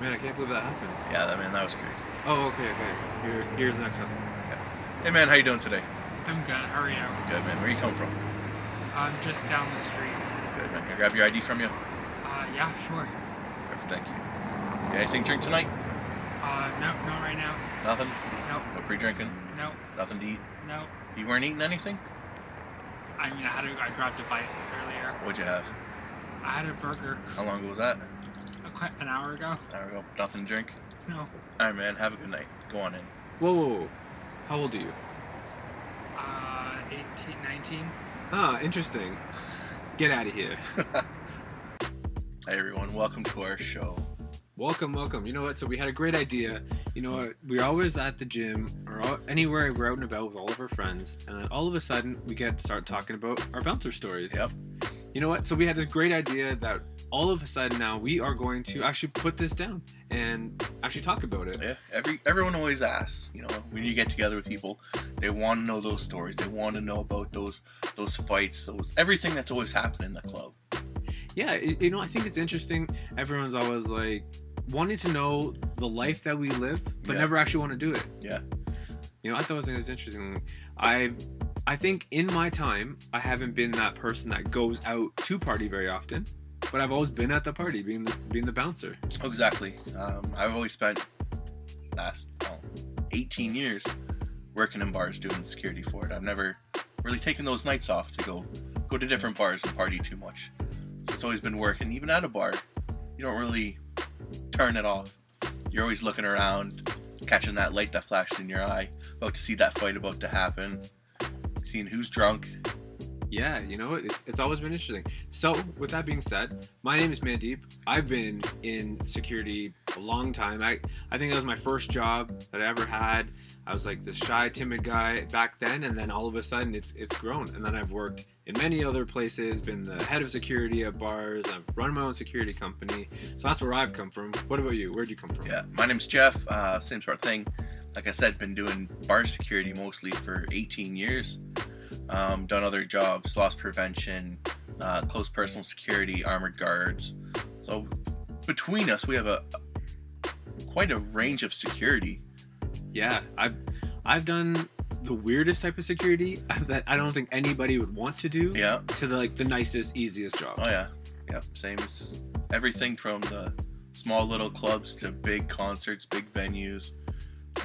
Man, I can't believe that happened. Yeah, that man, that was crazy. Oh, okay, okay. Here, here's the next customer. Yeah. Hey man, how you doing today? I'm good. How are you? Good man. Where you come from? I'm just down the street. Good man. Can I grab your ID from you? Uh, yeah, sure. Perfect, thank you. You anything to drink tonight? Uh, no, not right now. Nothing? No, No pre-drinking? no, Nothing to eat? no. You weren't eating anything? I mean, I had a, I grabbed a bite earlier. What'd you have? I had a burger How long ago was that? A, an hour ago. There we go. Nothing to drink? No. Alright man, have a good night. Go on in. Whoa, whoa, whoa. How old are you? Uh, 18, 19. Ah, interesting. Get out of here. Hey everyone, welcome to our show. Welcome, welcome. You know what? So we had a great idea. You know what? We're always at the gym or all, anywhere we're out and about with all of our friends, and then all of a sudden we get to start talking about our bouncer stories. Yep. You know what? So we had this great idea that all of a sudden now we are going to actually put this down and actually talk about it. Yeah, every everyone always asks, you know, when you get together with people, they want to know those stories. They want to know about those those fights, those everything that's always happened in the club. Yeah, you know, I think it's interesting. Everyone's always like wanting to know the life that we live, but Yeah. never actually want to do it. Yeah. You know, I thought it was interesting. I, I think in my time, I haven't been that person that goes out to party very often, but I've always been at the party, being the being the bouncer. Exactly. Um, I've always spent last well, 18 years working in bars doing security for it. I've never really taken those nights off to go go to different bars and party too much. So it's always been working. Even at a bar, you don't really turn it off. You're always looking around, catching that light that flashed in your eye, about to see that fight about to happen, seeing who's drunk. Yeah, you know, it's it's always been interesting. So, with that being said, my name is Mandeep. I've been in security a long time. I I think that was my first job that I ever had. I was like this shy, timid guy back then, and then all of a sudden it's it's grown. And then I've worked in many other places, been the head of security at bars. I've run my own security company. So that's where I've come from. What about you? Where'd you come from? Yeah, my name's Jeff. Uh, same sort of thing. Like I said, been doing bar security mostly for 18 years. Um, done other jobs, loss prevention, uh, close personal security, armored guards. So between us, we have a quite a range of security. Yeah, I've I've done the weirdest type of security that I don't think anybody would want to do. Yeah. to the like the nicest, easiest jobs. Oh yeah. Yep. Same as everything from the small little clubs to big concerts, big venues.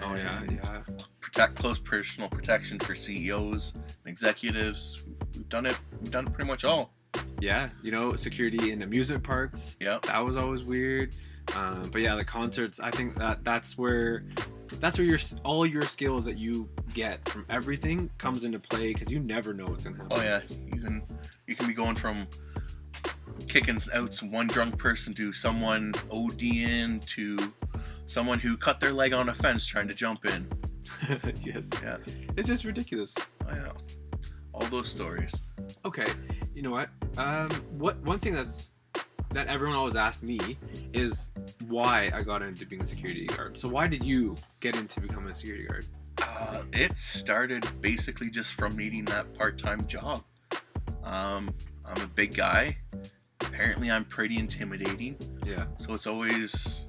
Oh yeah, yeah. Protect close personal protection for CEOs and executives. We've done it. We've done pretty much all. Yeah, you know, security in amusement parks. Yep. That was always weird. Um, but yeah, the concerts. I think that that's where that's where your all your skills that you get from everything comes into play because you never know what's gonna happen. Oh yeah, you can you can be going from kicking out some one drunk person to someone ODing to someone who cut their leg on a fence trying to jump in. yes. Yeah. It's just ridiculous. I know. All those stories. Okay, you know what? Um, what one thing that's that everyone always asks me is why I got into being a security guard. So why did you get into becoming a security guard? Uh, it started basically just from needing that part-time job. Um, I'm a big guy. Apparently, I'm pretty intimidating. Yeah. So it's always,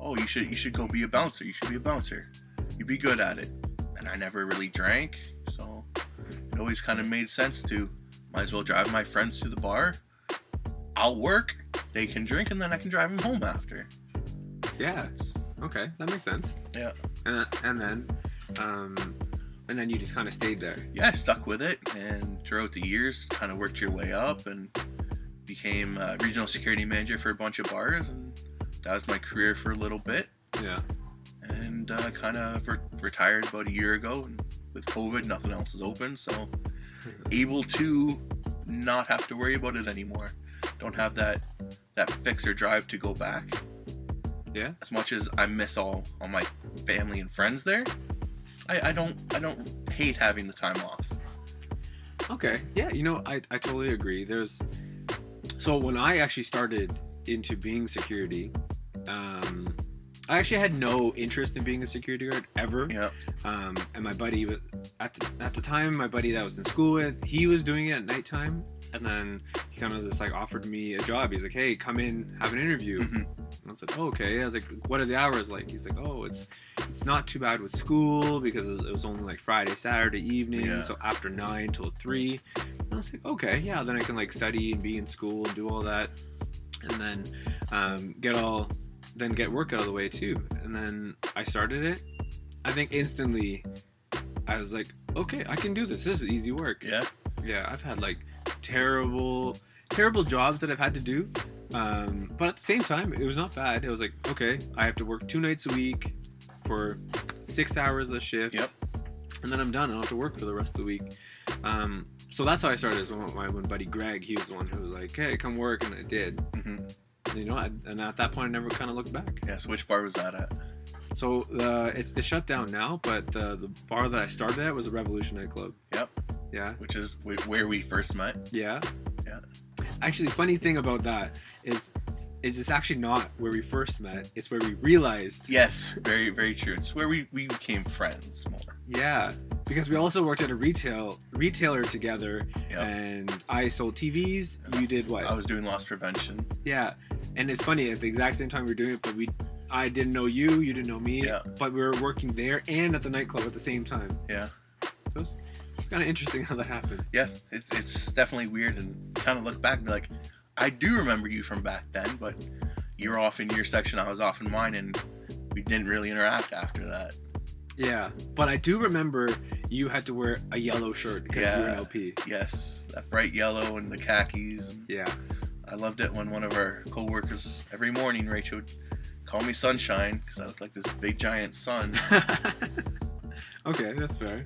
oh, you should you should go be a bouncer. You should be a bouncer. You'd be good at it. And I never really drank, so it always kind of made sense to might as well drive my friends to the bar. I'll work. They can drink, and then I can drive them home after. Yeah. Okay, that makes sense. Yeah. And, and then, um, and then you just kind of stayed there. Yeah, I stuck with it, and throughout the years, kind of worked your way up, and became uh, regional security manager for a bunch of bars, and that was my career for a little bit. Yeah. and uh, kind of re- retired about a year ago. And with COVID, nothing else is open, so able to not have to worry about it anymore. Don't have that that fix or drive to go back. Yeah. As much as I miss all all my family and friends there, I, I don't I don't hate having the time off. Okay. Yeah, you know, I, I totally agree. There's so when I actually started into being security, um, I actually had no interest in being a security guard ever. Yeah. Um, and my buddy was at the, at the time, my buddy that I was in school with, he was doing it at nighttime, and then he kind of just like offered me a job. He's like, "Hey, come in, have an interview." Mhm. And I was like, oh, "Okay." I was like, "What are the hours like?" He's like, "Oh, it's it's not too bad with school because it was only like Friday, Saturday evening, Yeah. so after nine till three. And I was like, "Okay, yeah." Then I can like study and be in school and do all that, and then um, get all then get work out of the way too. And then I started it. I think instantly, I was like, "Okay, I can do this. This is easy work." Yeah. yeah i've had like terrible terrible jobs that i've had to do um, but at the same time it was not bad it was like okay i have to work two nights a week for six hours a shift Yep. And then i'm done i don't have to work for the rest of the week um, so that's how i started is my when buddy greg he was the one who was like hey come work and i did hmm you know I, and at that point i never kind of looked back Yeah. So which bar was that at? so uh, it's, it's shut down now but the, the bar that i started at was the revolution nightclub Yep. yeah Which is where we first met. Yeah. Yeah. Actually, funny thing about that is, is it's actually not where we first met. It's where we realized. Yes. Very very true. It's where we we became friends more. Yeah. Because we also worked at a retail retailer together, Yep. and I sold TVs. You did what? I was doing loss prevention. yeah. And it's funny at the exact same time we were doing it, but we, I didn't know you, you didn't know me, Yeah. but we were working there and at the nightclub at the same time. Yeah. So it's kind of interesting how that happened. Yeah. It's it's definitely weird and kind of look back and be like, I do remember you from back then, but you were off in your section, I was off in mine, and we didn't really interact after that. Yeah. But I do remember you had to wear a yellow shirt because you were an Yeah. LP. Yes, that bright yellow and the khakis. And Yeah. I loved it when one of our co-workers every morning, Rachel, would call me Sunshine because I looked like this big giant sun. okay, that's fair.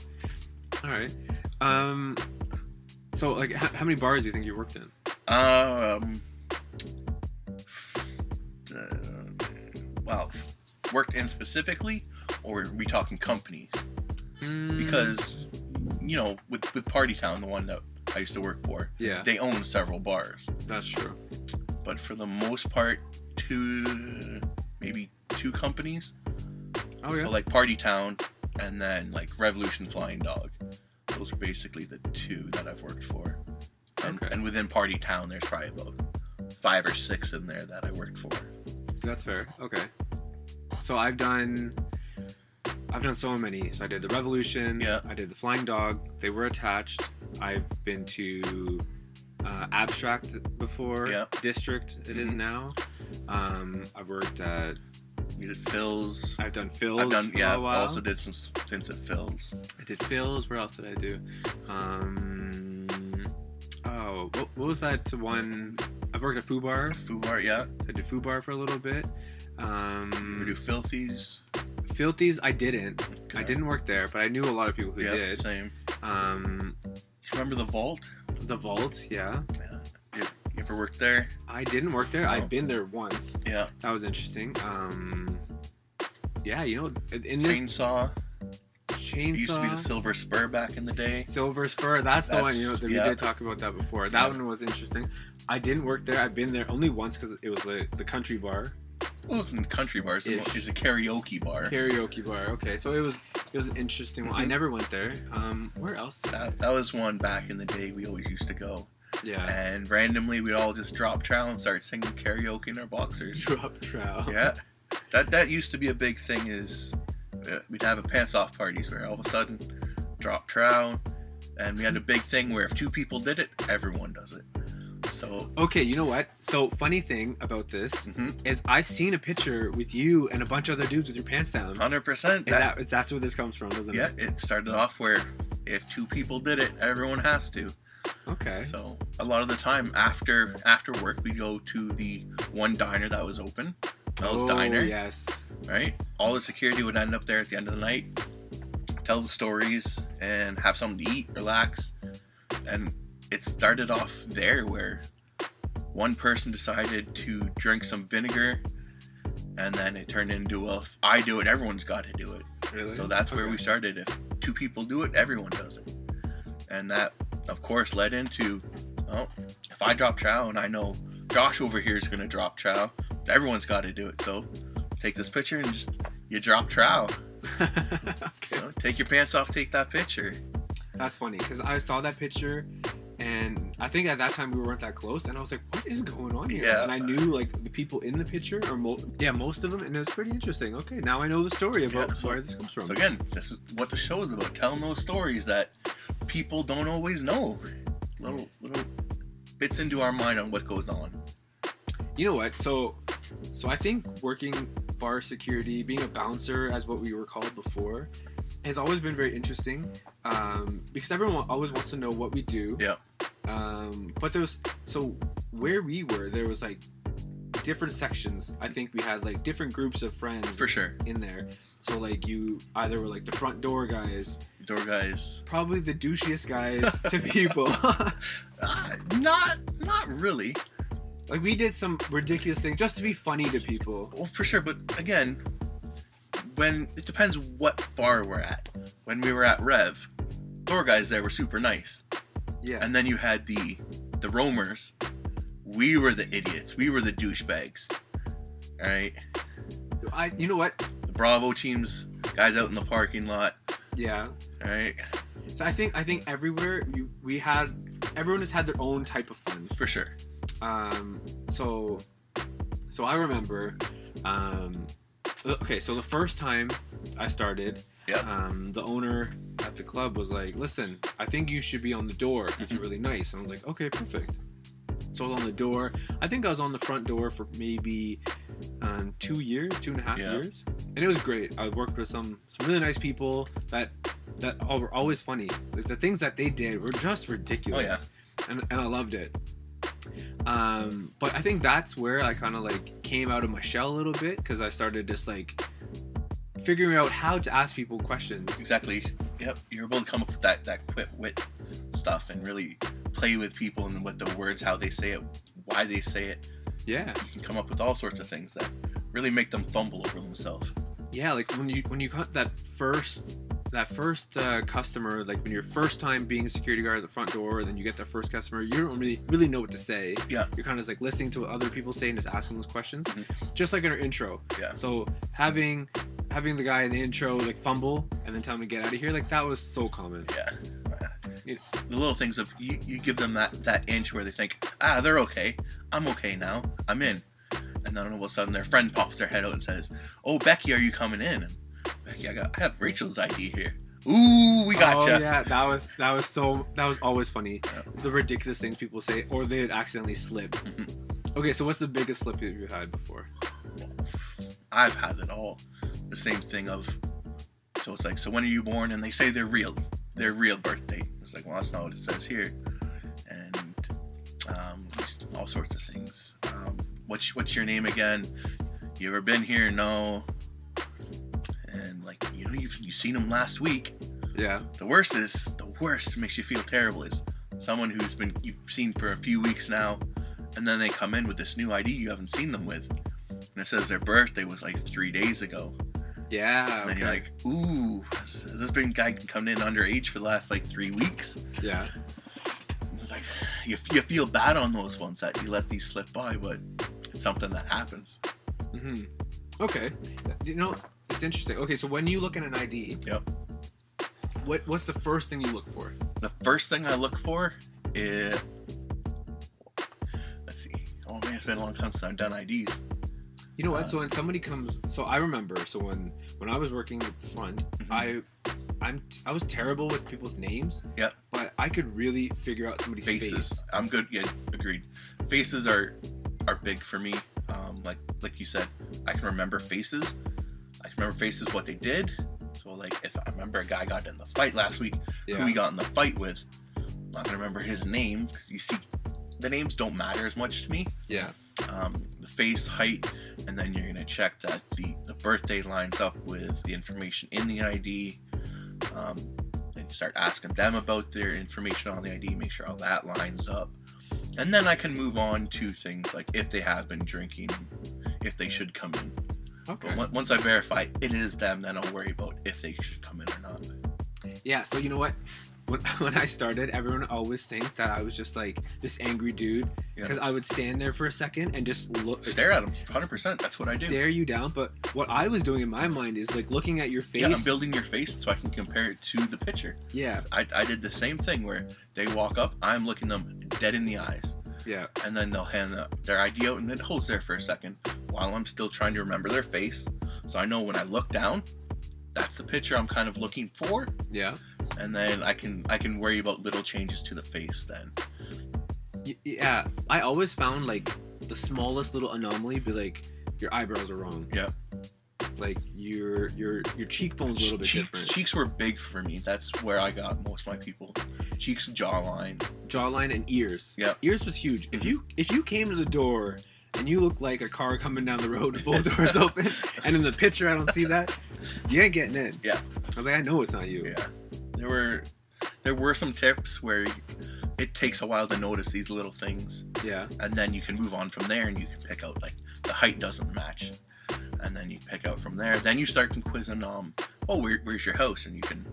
All right. Um, so like, h- how many bars do you think you worked in? Um, uh, well, worked in specifically, or are we talking companies? Mm, Because you know, with with Party Town, the one that I used to work for, yeah, they own several bars. that's true. But for the most part, two maybe two companies. Oh yeah. So like Party Town, and then like Revolution Flying Dog. Those are basically the two that I've worked for. And, Okay. and within Party Town, there's probably about five or six in there that I worked for. That's fair. Okay. So I've done I've done so many. So I did the Revolution. Yeah. I did the Flying Dog. They were attached. I've been to uh, Abstract before. Yeah. District it is Mhm. now. Um, I've worked at. We did Phil's. I've done Phil's. I've done yeah. While. Also did some stints at Phil's. I did Phil's. Where else did I do? Um, oh, what, what was that one? I've worked at Foo Bar. Foo Bar, yeah. I did Foo Bar for a little bit. We Um, do Filthies. Filthies, I didn't. I didn't work there, but I knew a lot of people who yeah, did. same. Um, Remember the Vault? the Vault, yeah. Yeah. Ever worked there? I didn't work there. No. I've been there once. Yeah. That was interesting. Um, yeah, you know, in- this Chainsaw. It used to be the Silver Spur back in the day. Silver Spur. That's the one. You know, That's- that we did talk about that before. That Yeah. one was interesting. I didn't work there. I've been there only once because it was like the country bar, Well, it wasn't country bars. It was it was a karaoke bar. karaoke bar. Okay, so it was it was an interesting one. I Mhm. never went there. Um, where else? That, that was one back in the day we always used to go. Yeah, And randomly we'd all just drop trowel and start singing karaoke in our boxers. drop trout. yeah. That that used to be a big thing is uh, we'd have a pants off parties where all of a sudden drop trowel and we had a big thing where if two people did it, everyone does it. So Okay, you know what? So funny thing about this mhm, is I've seen a picture with you and a bunch of other dudes with your pants down. 100% Is that, is that's where this comes from, doesn't yeah, it? Yeah, it started off where if two people did it, everyone has to. Okay. So a lot of the time after after work, we go to the one diner that was open. That was oh, diner, Yes. right? All the security would end up there at the end of the night, tell the stories, and have something to eat, relax. And it started off there where one person decided to drink some vinegar, and then it turned into well, if I do it, everyone's got to do it. Really? So that's where we started. If two people do it, everyone does it. And that, of course, led into, well, if I drop trow and I know Josh over here is going to drop trow, everyone's got to do it. So take this picture and just, you drop trow. You know, take your pants off, take that picture. That's funny because I saw that picture and I think at that time we weren't that close, and I was like, "What is going on here?" Yeah. And I knew like the people in the picture, or mo- yeah, most of them, and it was pretty interesting. Okay, now I know the story about Yeah, so- where this comes from. So again, this is what the show is about: telling those stories that people don't always know. Little little bits into our mind on what goes on. you know what? So, so I think working bar security, being a bouncer, as what we were called before, has always been very interesting. Um, because everyone always wants to know what we do. Yeah. Um, but there was so where we were, there was like different sections. I think we had like different groups of friends For sure, in there. So like you either were like the front door guys, door guys. probably the douchiest guys to people. Uh, not not really. like we did some ridiculous things just to be funny to people. Well, for sure, but again, when it depends what bar we're at. When we were at Rev, door guys there were super nice, Yeah. and then you had the the roamers. We were the idiots. We were the douchebags. All right, I you know what? the Bravo teams, guys out in the parking lot. Yeah. All right, So I think I think everywhere we, we had everyone has had their own type of fun. for sure. Um, so so I remember. Um, okay, so the first time I started, Yep. um, the owner at the club was like, "Listen, I think you should be on the door. It's Mhm. really nice." And I was like, "Okay, perfect." So I was on the door. I think I was on the front door for maybe um, two years, two and a half Yeah. years, and it was great. I worked with some some really nice people that that were always funny. Like, the things that they did were just ridiculous, and and I loved it. Um, but I think that's where I kind of like came out of my shell a little bit because I started just like figuring out how to ask people questions. Exactly. Yep. You're able to come up with that that quick wit stuff and really play with people and with the words, how they say it, why they say it. Yeah, You can come up with all sorts of things that really make them fumble over themselves. yeah. Like when you when you got that first that first uh, customer, like when you're first time being a security guard at the front door, then you get that first customer, you don't really really know what to say. Yeah. You're kind of just like listening to what other people say and just asking those questions, Mhm. just like in our intro. Yeah. So having having the guy in the intro like fumble and then tell him to get out of here, like that was so common. Yeah. It's The little things of you, you give them that that inch where they think, ah, they're okay. I'm okay now. I'm in. And then all of a sudden their friend pops their head out and says, Oh Becky, are you coming in? Becky, I got I have Rachel's ID here. Ooh, we gotcha. Oh yeah, that was that was so that was always funny. Yeah. The ridiculous things people say, or they'd accidentally slip. Mhm. Okay, so what's the biggest slip you've had before? I've had it all. The same thing of so it's like, so when are you born? And they say their real their real birthday. It's like, well that's not what it says here. And um, all sorts of things. Um, what's what's your name again? You ever been here? No. And like, you know, you've seen them last week. Yeah. The worst is the worst makes you feel terrible is someone who's been you've seen for a few weeks now, and then they come in with this new ID you haven't seen them with, and it says their birthday was like three days ago. Yeah. And then you're like, ooh, has, has this been guy coming in underage for the last like three weeks? yeah. It's like you, you feel bad on those ones that you let these slip by, but it's something that happens. Mm-hmm. Okay. You know, it's interesting. Okay, so when you look at an ID, Yep. what what's the first thing you look for? The first thing I look for is let's see. Oh man, it's been a long time since I've done IDs. You know what? Uh, so when somebody comes, so I remember. So when when I was working the front, Mhm. I I'm I was terrible with people's names. Yep. But I could really figure out somebody's faces. face. I'm good. Yeah, agreed. Faces are are big for me. Um, like like you said, I can remember faces. I can remember faces what they did. So like if I remember a guy got in the fight last week, Yeah. who he got in the fight with, I'm not gonna remember his name because you see, the names don't matter as much to me. yeah. Um, the face, height, and then you're gonna check that the the birthday lines up with the information in the ID. Um, and you start asking them about their information on the ID, make sure all that lines up. And then I can move on to things like if they have been drinking, if they should come in. Okay. But once I verify it is them, then I'll worry about if they should come in or not. Yeah. So you know what? when, when I started, everyone always think that I was just like this angry dude Yeah. because I would stand there for a second and just look Stare at them. 100%. That's what I do. stare you down. But what I was doing in my mind is like looking at your face. Yeah, I'm building your face so I can compare it to the picture. yeah, I, I did the same thing where they walk up, I'm looking them dead in the eyes, yeah, and then they'll hand the, their ID out, and then it holds there for a second while I'm still trying to remember their face. So I know when I look down, that's the picture I'm kind of looking for, yeah. and then I can I can worry about little changes to the face then. Y- yeah. I always found like the smallest little anomaly be like your eyebrows are wrong. Yeah. Like your your your cheekbones a little bit Cheek- different. Cheeks were big for me. That's where I got most of my people. Cheeks, jawline. jawline and ears. Yeah. Ears was huge. If you if you came to the door and you look like a car coming down the road with both doors open, and in the picture I don't see that, you ain't getting in. Yeah. I was like, I know it's not you. Yeah, there were there were some tips where it takes a while to notice these little things, Yeah. and then you can move on from there, and you can pick out like the height doesn't match, and then you pick out from there. Then you start quizzing um, oh, where, where's your house, and you can.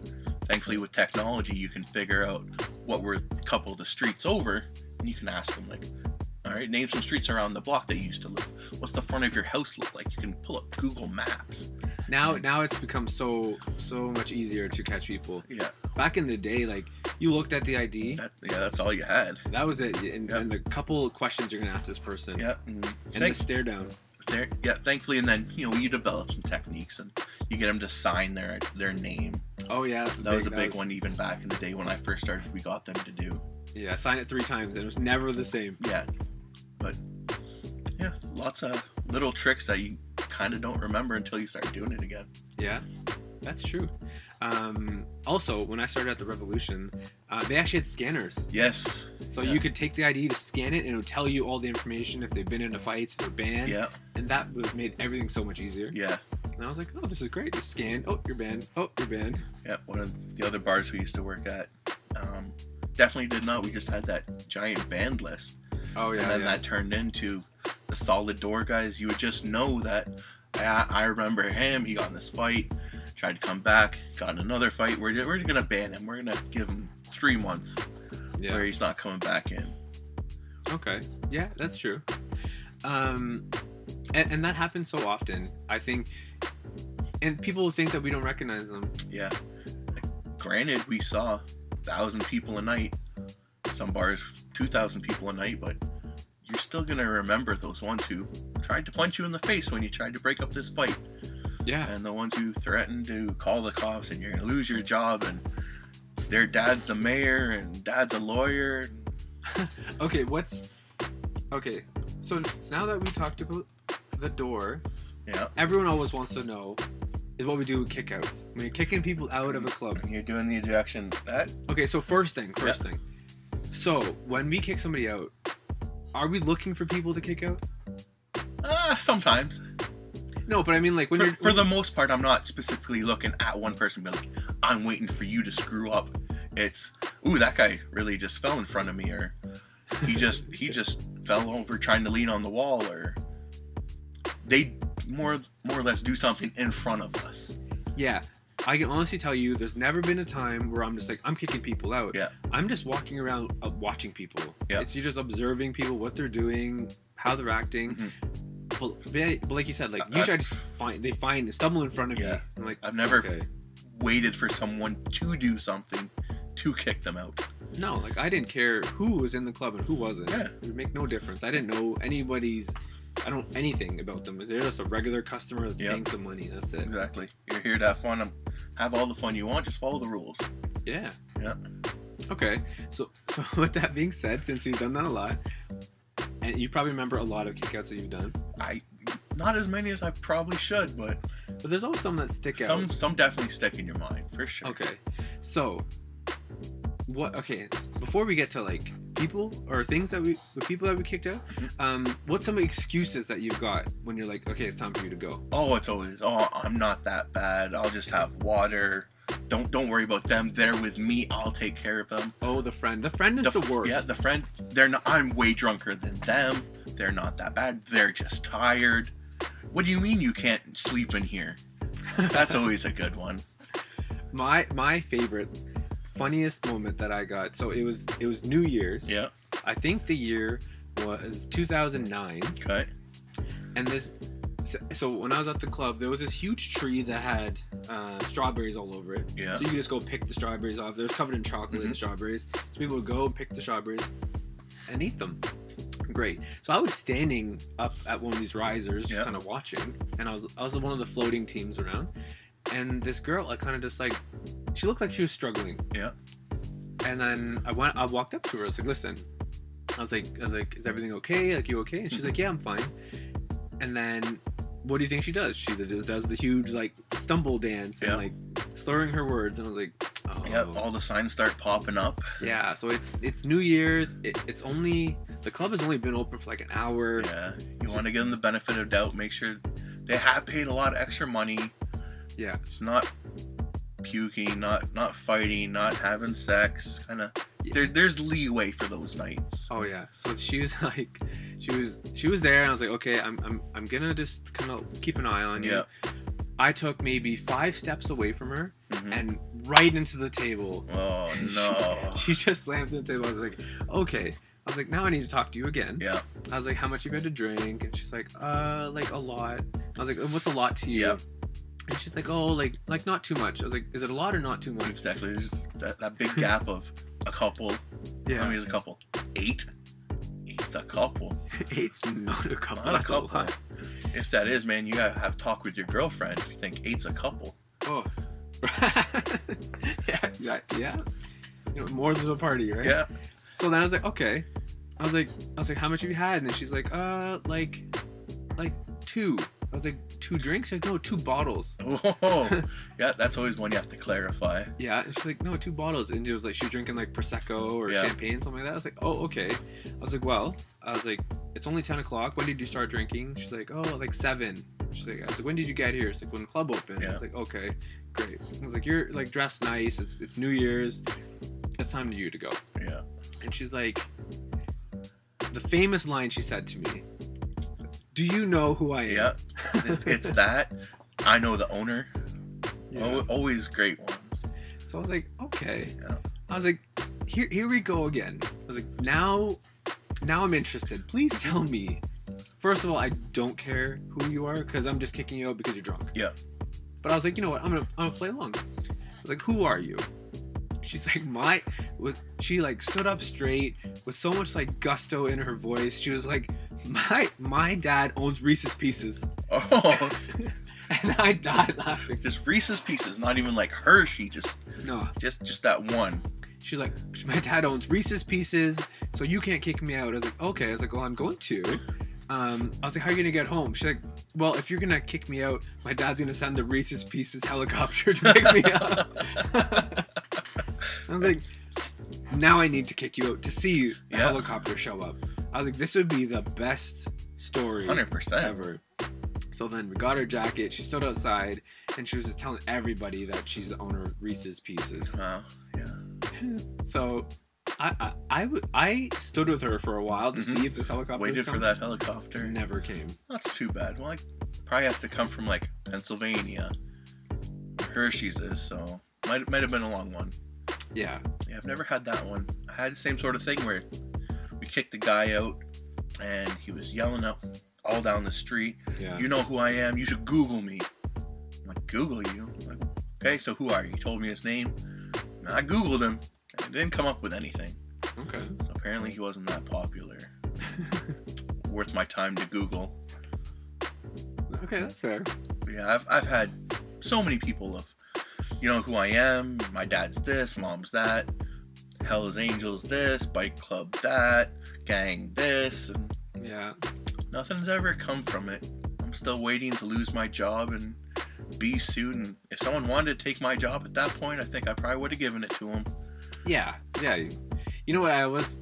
Thankfully, with technology, you can figure out what were a couple of the streets over, and you can ask them like, all right, name some streets around the block that you used to live. What's the front of your house look like? You can pull up Google Maps. Now now it's become so so much easier to catch people. Yeah, Back in the day, like you looked at the ID, that, yeah, that's all you had. that was it, and, Yeah. and the couple of questions you're gonna ask this person, Yeah, mm-hmm. and and thank- the stare down. There yeah thankfully and then you know you develop some techniques and you get them to sign their their name. Oh yeah, that was a big one even back in the day when i first started we got them to do. Yeah, sign it three times, and it was never the same. yeah but yeah lots of little tricks that you kind of don't remember until you start doing it again. Yeah, that's true. Um, also, when I started at the Revolution, uh, they actually had scanners. yes So Yeah. you could take the ID to scan it, and it would tell you all the information if they've been in a fight, if they're banned, yeah and that made everything so much easier. yeah And I was like, oh, this is great. Just scan. Oh, you're banned. Oh, you're banned. yeah one of the other bars we used to work at um, definitely did not we just had that giant band list Oh yeah, and then yeah. that turned into the solid door guys. You would just know that I, I remember him. He got in this fight, tried to come back, got in another fight. We're, we're gonna ban him. We're gonna give him three months yeah. where he's not coming back in. Okay. Yeah, that's true. Um, and, and that happens so often. I think, and people think that we don't recognize them. Yeah. Granted, we saw thousand people a night. Some bars, two thousand people a night, but you're still gonna remember those ones who tried to punch you in the face when you tried to break up this fight. Yeah. and the ones who threaten to call the cops and you're gonna lose your job and their dad's the mayor and dad's a lawyer Okay. What's okay? So now that we talked about the door, yeah everyone always wants to know is what we do with kickouts. When you're kicking people out of a club. and you're doing the ejection that Okay, so first thing, first thing. So when we kick somebody out, are we looking for people to kick out? uh, sometimes No, but I mean like when for, you're for the most part i'm not specifically looking at one person but like i'm waiting for you to screw up it's ooh that guy really just fell in front of me or he just he just fell over trying to lean on the wall or they more more or less do something in front of us Yeah. I can honestly tell you, there's never been a time where I'm just like, I'm kicking people out. Yeah. I'm just walking around uh, watching people. Yeah. It's you're just observing people, what they're doing, how they're acting. Mhm. But, like you said, like Uh, usually I just find they find stumble in front of me. Yeah. I'm like, i've never okay. waited for someone to do something to kick them out. No, like I didn't care who was in the club and who wasn't. Yeah. It would make no difference. I didn't know anybody's. I don't anything about them. They're just a regular customer that's Yeah. paying some money. That's it. Exactly. You're here to have fun. and Have all the fun you want. Just follow the rules. Yeah. Yeah. Okay. So so with that being said, since you've done that a lot, and you probably remember a lot of kickouts that you've done, I not as many as I probably should, but but there's always some that stick out. some some definitely stick in your mind for sure. Okay. So what okay, before we get to like people or things that we the people that we kicked out, Mhm. um what's some excuses that you've got when you're like, okay, it's time for you to go? Oh, it's always oh I'm not that bad. I'll just have water. Don't don't worry about them. They're with me. I'll take care of them. Oh, the friend. The friend is the, f- worst. Yeah, the friend. They're not. I'm way drunker than them. They're not that bad. They're just tired. What do you mean you can't sleep in here? That's always a good one. my my favorite funniest moment that I got. So it was it was New Year's. Yeah. I think the year was 2009, Okay. and this. So- So when I was at the club, there was this huge tree that had uh, strawberries all over it. Yeah. So you could just go pick the strawberries off. They was covered in chocolate and Mhm. strawberries. So people would go and pick the strawberries and eat them. Great. So I was standing up at one of these risers, just Yeah. kind of watching, and I was I was one of the floating teams around, and this girl, I kind of just like, she looked like she was struggling. Yeah. And then I went, I walked up to her. I was like, listen, I was like, I was like, is everything okay? Like, you okay? And she's Mm-hmm. like, yeah, I'm fine. And then, what do you think she does? She just does the huge like stumble dance and Yeah. like slurring her words, and I was like, oh, Yeah. All the signs start popping up. yeah. So it's it's New Year's. It, it's only the club has only been open for like an hour. Yeah. You want to give them the benefit of doubt. Make sure they have paid a lot of extra money. Yeah. It's not puking, not not fighting, not having sex. Kind of. Yeah. There, there's leeway for those nights. Oh yeah. So she was like, she was she was there, and I was like, okay, I'm I'm I'm gonna just kind of keep an eye on you. Yeah. I took maybe five steps away from her Mhm. and right into the table. Oh no. She, she just slammed into the table. I was like, okay. I was like, now I need to talk to you again. Yeah. I was like, how much you had to drink? And she's like, uh, like a lot. I was like, what's a lot to you? Yep. And she's like, oh, like like not too much. I was like, is it a lot or not too much? Exactly. There's just that, that big gap of a couple. Yeah. How many is a couple? Eight. Eight's a couple. Eight's not a couple. Not a couple. lot. If that is, man, you gotta have talk with your girlfriend. If you think eight's a couple. Oh. yeah, yeah, yeah. You know, more's of a party, right? Yeah. So then I was like, okay. I was like, I was like, how much have you had? And then she's like, uh, like, like two. I was like, two drinks? She's like, no, two bottles. Oh, yeah. That's always one you have to clarify. Yeah, and she's like, no, two bottles. And it was like she was drinking like prosecco or Yeah. champagne, something like that. I was like, oh, okay. I was like, well, I was like, it's only ten o'clock. When did you start drinking? She's like, oh, like seven. She's like, I was like, when did you get here? It's like when the club opened. I was like, okay, great. I was like, you're like dressed nice. It's, it's New Year's. It's time for you to go. Yeah. And she's like, the famous line she said to me. Do you know who I am? Yeah. It's, it's that. I know the owner. Yeah. Al- Always great ones. So I was like, okay. Yeah. I was like, here, here we go again. I was like, now, now I'm interested. Please tell me. First of all, I don't care who you are because I'm just kicking you out because you're drunk. Yeah. But I was like, you know what? I'm gonna, I'm gonna play along. I was like, who are you? She's like, my, with she like stood up straight with so much like gusto in her voice. She was like, my, my dad owns Reese's Pieces, Oh, and I died laughing. just Reese's Pieces. Not even like Hershey. Just, No, just, just that one. She's like, my dad owns Reese's Pieces, so you can't kick me out. I was like, okay. I was like, well, I'm going to. Um, I was like, how are you gonna get home? She's like, well, if you're gonna kick me out, my dad's gonna send the Reese's Pieces helicopter to pick me up. Like, now I need to kick you out to see the Yeah. helicopter show up. I was like, this would be the best story Hundred percent. ever. So then we got her jacket. She stood outside and she was just telling everybody that she's the owner of Reese's Pieces. Wow. Yeah. So I I, I, w- I stood with her for a while to Mhm. see if this helicopter was Waited for coming. that helicopter. Never came. That's too bad. Well, I probably have to come from like Pennsylvania. Hershey's is so might might have been a long one. Yeah. Yeah, I've never had that one. I had the same sort of thing where we kicked the guy out and he was yelling up all down the street. Yeah. You know who I am. You should Google me. I'm like, Google you? Like, okay, so who are you? He told me his name. And I Googled him. Didn't come up with anything. okay. So apparently he wasn't that popular. Worth my time to Google. okay, that's fair. But yeah, I've, I've had so many people of, you know who I am, my dad's this, mom's that, Hell's Angels this, bike club that, gang this, and Yeah. nothing's ever come from it. I'm still waiting to lose my job and be sued. And if someone wanted to take my job at that point, I think I probably would have given it to them. Yeah. Yeah. You, know what? I always,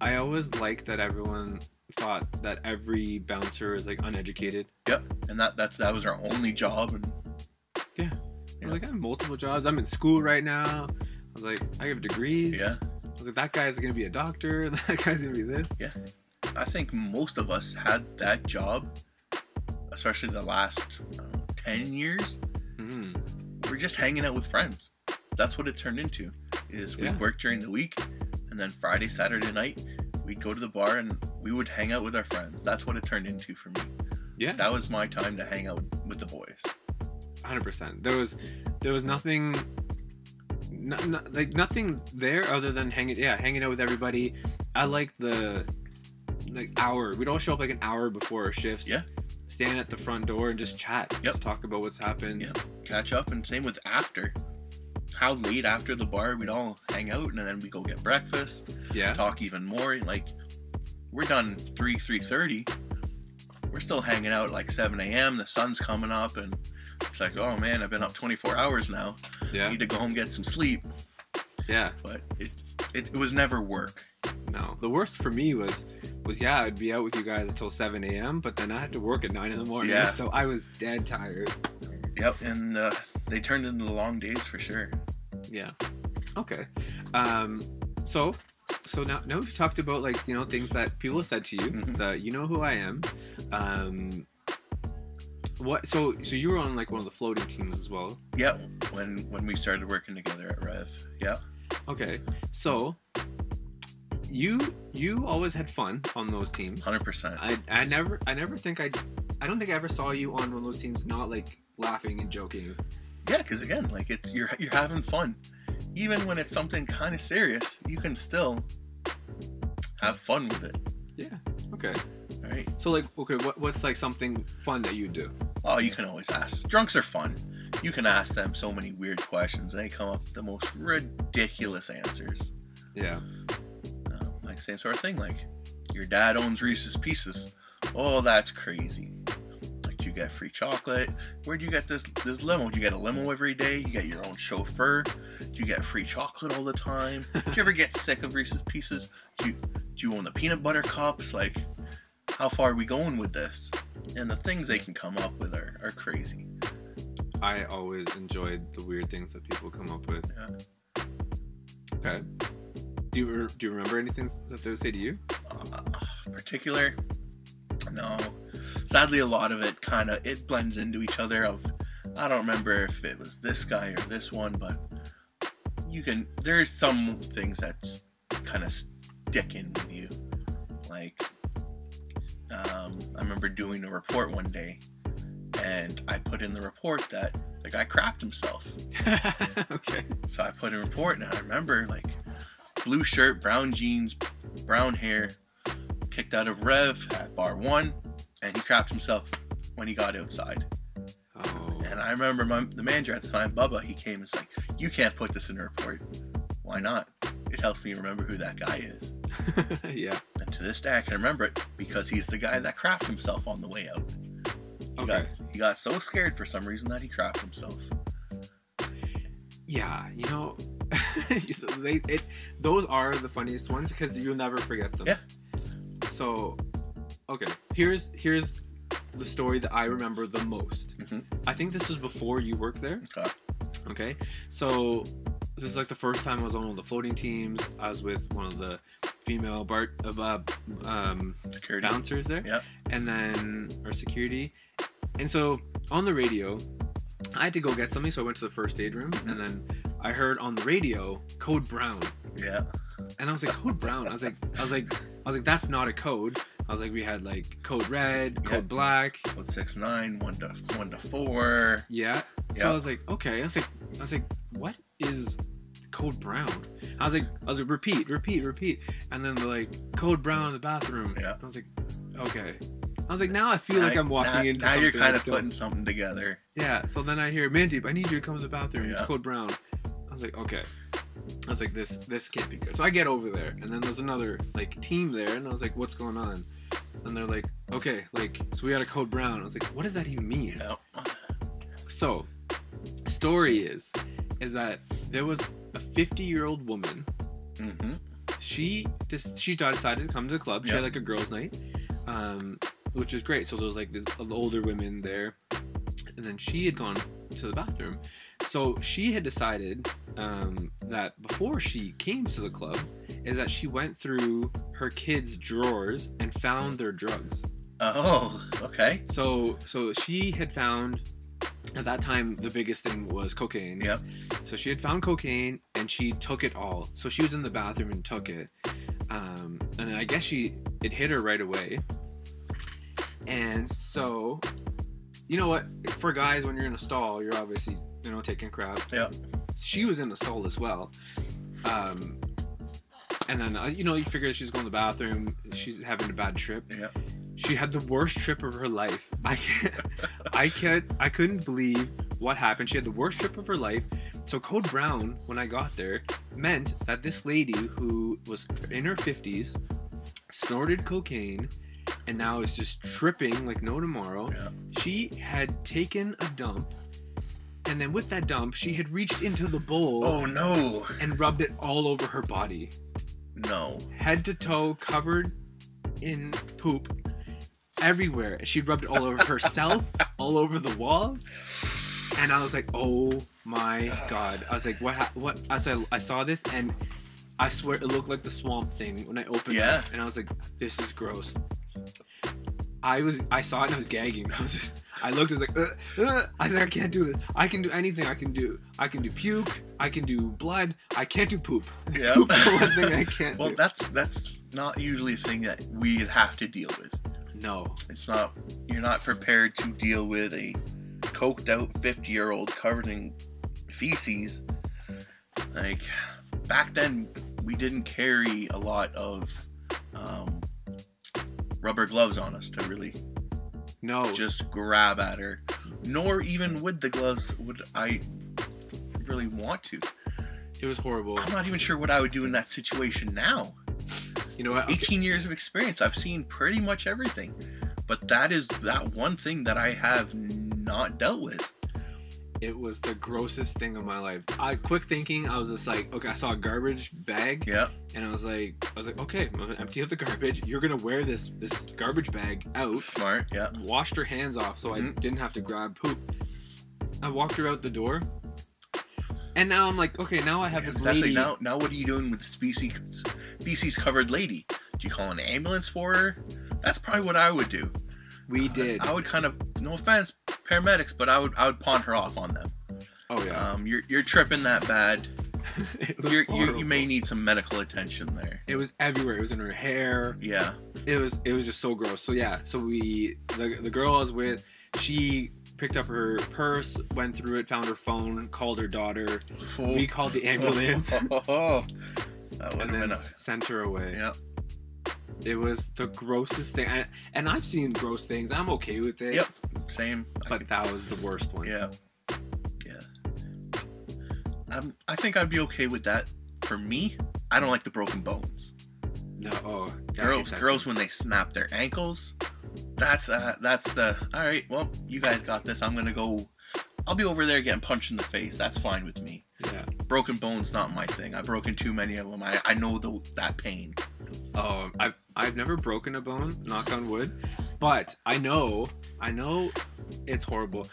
I always liked that everyone thought that every bouncer is like uneducated. Yep, and that that's that was our only job. And I was like, I have multiple jobs. I'm in school right now. I was like, I have degrees. yeah, I was like, that guy's gonna be a doctor. That guy's gonna be this. Yeah. I think most of us had that job, especially the last I ten years. Mm. we're just hanging out with friends. That's what it turned into. is we'd Yeah. work during the week, and then Friday, Saturday night, we'd go to the bar and we would hang out with our friends. That's what it turned into for me. Yeah, That was my time to hang out with the boys. Hundred percent. There was there was nothing. No, no, like nothing there other than hanging yeah hanging out with everybody i like the like hour we'd all show up like an hour before our shifts Yeah. stand at the front door and just chat just talk about what's happened Yep. Catch up, and same with after. How late after the bar we'd all hang out, and then we go get breakfast. yeah talk even more. Like we're done three three thirty. We're still hanging out at like seven a.m. The sun's coming up, and it's like, oh man, I've been up twenty four hours now. Yeah. I need to go home get some sleep. yeah But it, it it was never work. no the worst for me was was yeah i'd be out with you guys until 7 a.m but then i had to work at 9 in the morning Yeah. so i was dead tired Yep, and uh, they turned into long days for sure. Yeah. Okay. Um. So, so now now we've talked about like you know things that people have said to you. Mhm. That you know who I am. Um. What? So so you were on like one of the floating teams as well. Yep, when when we started working together at Rev. Yep. Okay. So. You you always had fun on those teams. Hundred percent. I I never I never think I I don't think I ever saw you on one of those teams not like laughing and joking. Yeah, because again, like it's you're you're having fun, even when it's something kind of serious. You can still have fun with it. Yeah. Okay. All right. So like okay, what what's like something fun that you do? Oh, you can always ask. Drunks are fun. You can ask them so many weird questions, and they come up with the most ridiculous answers. Yeah. Uh, like same sort of thing. Like your dad owns Reese's Pieces. Oh, that's crazy. You get free chocolate? Where do you get this this limo? Do you get a limo every day? You get your own chauffeur? Do you get free chocolate all the time? Do you ever get sick of Reese's Pieces? Do you, do you own the peanut butter cups? Like, how far are we going with this? And the things they can come up with are, are crazy. I always enjoyed the weird things that people come up with. Yeah. Okay. Do you do you remember anything that they would say to you? Uh, particular, no. Sadly, a lot of it kind of it blends into each other. Of I don't remember if it was this guy or this one, but you can. There's some things that kind of stick in with you. Like, um, I remember doing a report one day, and I put in the report that the guy crapped himself. okay. So I put in a report, and I remember like blue shirt, brown jeans, brown hair, kicked out of Rev at bar one, and he crapped himself when he got outside. Oh. And I remember my, the manager at the time, Bubba, he came and was like, "You can't put this in a report. Why not? It helps me remember who that guy is." yeah. And to this day, I can remember it because he's the guy that crapped himself on the way out. He Okay. got he got so scared for some reason that he crapped himself. Yeah. You know, they it those are the funniest ones because you'll never forget them. Yeah. So, okay. Here's here's the story that I remember the most. Mhm. I think this was before you worked there. Okay. Okay, so this is like the first time I was on one of the floating teams. I was with one of the female bar of uh, um, Security. bouncers there, Yeah. and then our security. And so on the radio, I had to go get something, so I went to the first aid room, and then I heard on the radio code brown, Yeah. and I was like code brown. I was like, I was like, I was like, that's not a code. I was like, we had like code red, code Yeah. black, Code six nine, one to one to four. Yeah. So Yeah. I was like, okay. I was like, I was like, what is code brown? I was like, I was like, repeat, repeat, repeat, and then they're like, code brown in the bathroom. Yeah. I was like, okay. I was like, now I feel like I'm walking now, into. Now you're kind of putting something together. Yeah. So then I hear Mandeep, I need you to come to the bathroom. It's code brown. I was like, okay. I was like, this this can't be good. So I get over there, and then there's another like team there, and I was like, what's going on? And they're like, okay, like, so we got a code brown. I was like, what does that even mean? Yeah. So, story is, is that there was a 50 year old woman. hmm She just she decided to come to the club. She had like a girls' night, um, which is great. So there was like the older women there, and then she had gone to the bathroom. So she had decided um, that before she came to the club, is that she went through her kids' drawers and found their drugs. Oh, okay. So so she had found at that time the biggest thing was cocaine. Yep. So she had found cocaine and she took it all. So she was in the bathroom and took it. Um, and then I guess she it hit her right away. And so, you know what? For guys, when you're in a stall, you're obviously you know taking crap. Yeah. She was in the stall as well. Um, and then uh, you know you figure she's going to the bathroom. She's having a bad trip. Yeah. She had the worst trip of her life. I can't, I can't, I couldn't believe what happened. She had the worst trip of her life. So code brown, when I got there, meant that this lady who was in her fifties snorted cocaine and now is just tripping like no tomorrow. Yeah. She had taken a dump, and then with that dump, she had reached into the bowl Oh no. and rubbed it all over her body, No. head to toe, covered in poop everywhere. She rubbed it all over herself, all over the walls. And I was like, "Oh my god!" I was like, "What? Ha- what?" I said, "I saw this, and I swear it looked like the Swamp Thing when I opened Yeah. it." And I was like, "This is gross." I was, I saw it and I was gagging. I was, just, I looked, I was like, uh, uh. I was like, I can't do this. I can do anything. I can do, I can do puke. I can do blood. I can't do poop. Yeah. One thing I can't well, do. that's that's not usually a thing that we'd have to deal with. No. It's not. You're not prepared to deal with a coked out 50 year old covered in feces. Like back then, we didn't carry a lot of um, rubber gloves on us to really No. just grab at her. Nor even with the gloves would I really want to. it was horrible. I'm not even sure what I would do in that situation now. You know what? Okay. 18 years of experience. I've seen pretty much everything. But that is that one thing that I have not dealt with. It was the grossest thing of my life. I quick thinking, I was just like, okay, I saw a garbage bag, Yeah. and I was like, I was like, okay, I'm gonna empty out the garbage. You're gonna wear this this garbage bag out. Smart. Yeah. Washed her hands off so I Mhm. didn't have to grab poop. I walked her out the door, and now I'm like, okay, now I have this exactly. lady. Now, now what are you doing with the species species covered lady? Do you call an ambulance for her? That's probably what I would do. We did. I would kind of, no offense, paramedics, but I would I would pawn her off on them. oh yeah. Um, you're you're tripping that bad. You're, you you may need some medical attention there. It was everywhere. It was in her hair. Yeah. it was it was just so gross. So yeah, so we the the girl I was with, she picked up her purse, went through it, found her phone, called her daughter. We called the ambulance that would and then sent her away. yeah. It was the grossest thing. And, and I've seen gross things. I'm okay with it. Yep. Same. I But that was the worst one. Yeah. Yeah. Um, I think I'd be okay with that. For me, I don't like the broken bones. No. Oh. girls, girls when they snap their ankles. That's uh, that's the all right. Well, you guys got this. I'm gonna go. I'll be over there getting punched in the face. That's fine with me. Yeah. Broken bones not my thing. I've broken too many of them. I, I know the that pain. Oh, I've I've never broken a bone. Knock on wood. But I know, I know, it's horrible.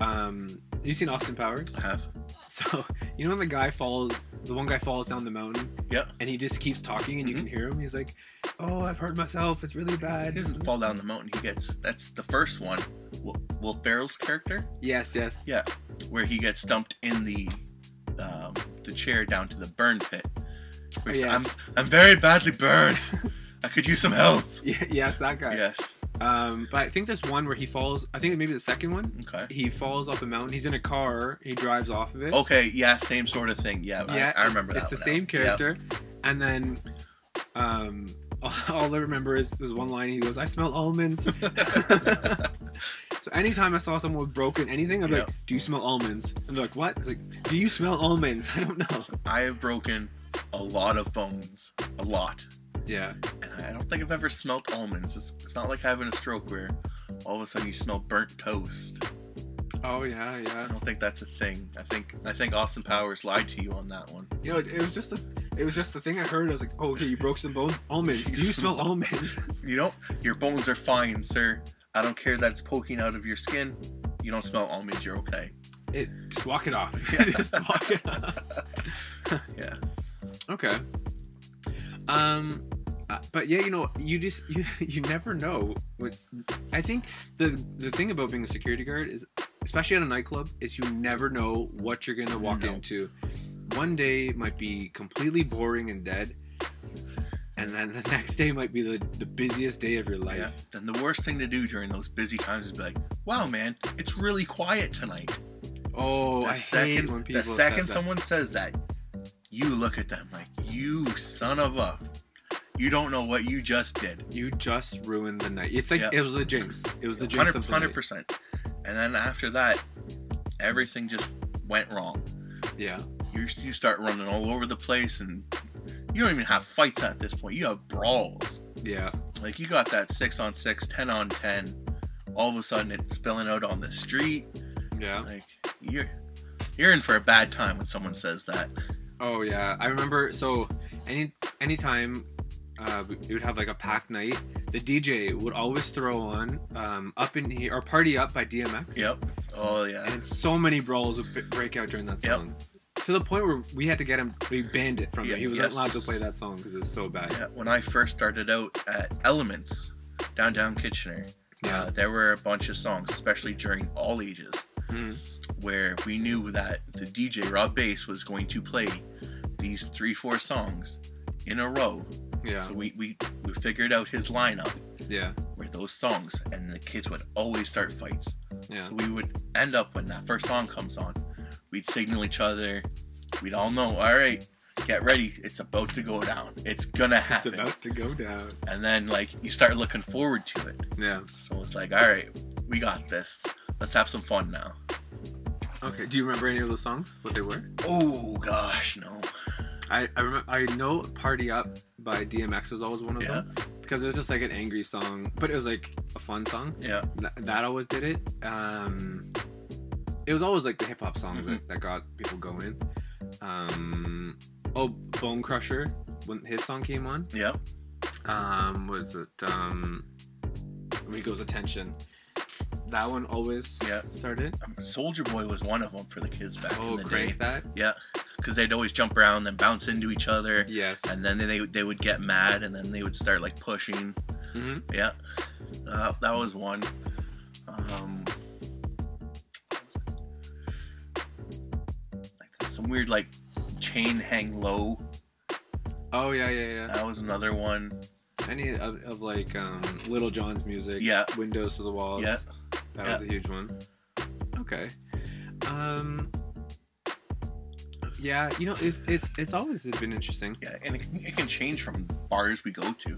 Um, you seen Austin Powers? I have. So you know when the guy falls, the one guy falls down the mountain. Yep. And he just keeps talking, and you can hear him. He's like, "Oh, I've hurt myself. It's really bad." He doesn't fall down the mountain. He gets. That's the first one. Will, Will Ferrell's character, Yes, yes. Yeah. where he gets dumped in the um, the chair down to the burn pit. Where he Yes. I'm I'm very badly burned. I could use some help. Yes, that guy. Yes. Um, but I think there's one where he falls. I think maybe the second one. Okay. He falls off a mountain. He's in a car. He drives off of it. Okay. Yeah. Same sort of thing. Yeah. yeah, I, I remember that. It's the same now. character. And then, um, all I remember is, is one line. He goes, "I smell almonds." so anytime I saw someone with broken anything, I'm Yeah. like, "Do you smell almonds?" And they're like, "What?" It's like, "Do you smell almonds?" I don't know. I have broken a lot of bones. A lot. Yeah. And I don't think I've ever smelt almonds. It's, it's not like having a stroke where all of a sudden you smell burnt toast. Oh yeah, yeah. I don't think that's a thing. I think I think Austin Powers lied to you on that one. You know, it, it was just the it was just the thing I heard. I was like, "Oh, okay, you broke some bone almonds. Do you smell almonds?" You don't. Your bones are fine, sir. I don't care that it's poking out of your skin. You don't smell almonds. You're okay. It just walk it off. Yeah. just walk it off. Yeah. Okay. Um, uh, but yeah, you know, you just you you never know. What I think the the thing about being a security guard is, especially at a nightclub, is you never know what you're gonna walk No. into. one day might be completely boring and dead, and then the next day might be the, the busiest day of your life. Yeah. Then the worst thing to do during those busy times is be like, "Wow, man, it's really quiet tonight." Oh, the I second, hate when people the says second that. someone says that, you look at them like, "You son of a, you don't know what you just did." you just ruined the night. It's like Yeah. it was a jinx. It was the jinx of the night. percent. And then after that, everything just went wrong. Yeah, You you start running all over the place, and you don't even have fights at this point. You have brawls. yeah, Like you got that six on six, 10 on ten. All of a sudden, it's spilling out on the street. yeah. Like you're you're in for a bad time when someone says that. Oh yeah, I remember. So any anytime uh, we would have like a pack night, the DJ would always throw on um, "Up in Here" or "Party Up" by DMX. Yep. Oh yeah. And so many brawls would b- break out during that song. Yep. To the point where we had to get him, we banned it from Yeah, there. He wasn't yes. allowed to play that song because it was so bad. Yeah, when I first started out at Elements, downtown Kitchener, Yeah. uh, there were a bunch of songs, especially during all ages, Mhm. where we knew that the DJ Rob Bass was going to play these three, four songs in a row. Yeah. So we, we, we figured out his lineup yeah. where those songs, and the kids would always start fights. Yeah. So we would end up when that first song comes on, we'd signal each other. We'd all know, all right, get ready. It's about to go down. It's gonna happen. It's about to go down. and then like you start looking forward to it. Yeah. So it's like, all right, we got this. Let's have some fun now. Okay. Do you remember any of those songs? What they were? Oh gosh, no. I I, remember, I know "Party Up" by DMX was always one of Yeah. them because it was just like an angry song, but it was like a fun song. Yeah. Th- that always did it. Um, it was always like the hip hop songs Mm-hmm. that, that got people going. Um, oh, Bone Crusher when his song came on. Yeah. Um, was it um, Rico's Attention? That one always Yeah. started. Soulja Boy was one of them for the kids back Oh, in the crank day. that. Yeah. Because they'd always jump around and bounce into each other. Yes. And then they, they would get mad and then they would start like pushing. hmm Yeah. Uh, that was one. Um, some weird like chain hang low. Oh yeah, yeah, yeah. That was another one. Any of, of like um, Lil Jon's music. Yeah. Windows to the Walls. Yeah. That Yeah. was a huge one. Okay. Um. Yeah, you know, it's it's it's always been interesting. Yeah, and it, can- it can change from bars we go to,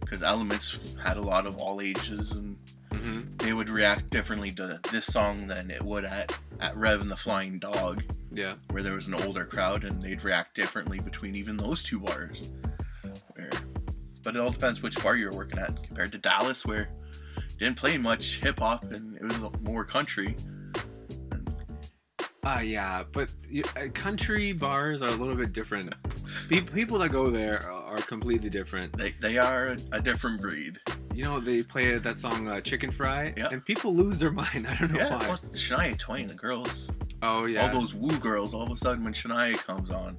because Elements had a lot of all ages, and hmm they would react differently to this song than it would at at Rev and the Flying Dog, Yeah. where there was an older crowd, and they'd react differently between even those two bars. Where, but it all depends which bar you're working at. Compared to Dallas, where didn't play much hip hop and it was more country. Ah, yeah, but uh, country bars are a little bit different. Pe- people that go there are completely different. They they are a, different breed. You know, they play that song uh, "Chicken Fry," Yeah. and people lose their mind. I don't know Yeah, why. well, Shania Twain, the girls. oh yeah. all those woo girls, all of a sudden when Shania comes on,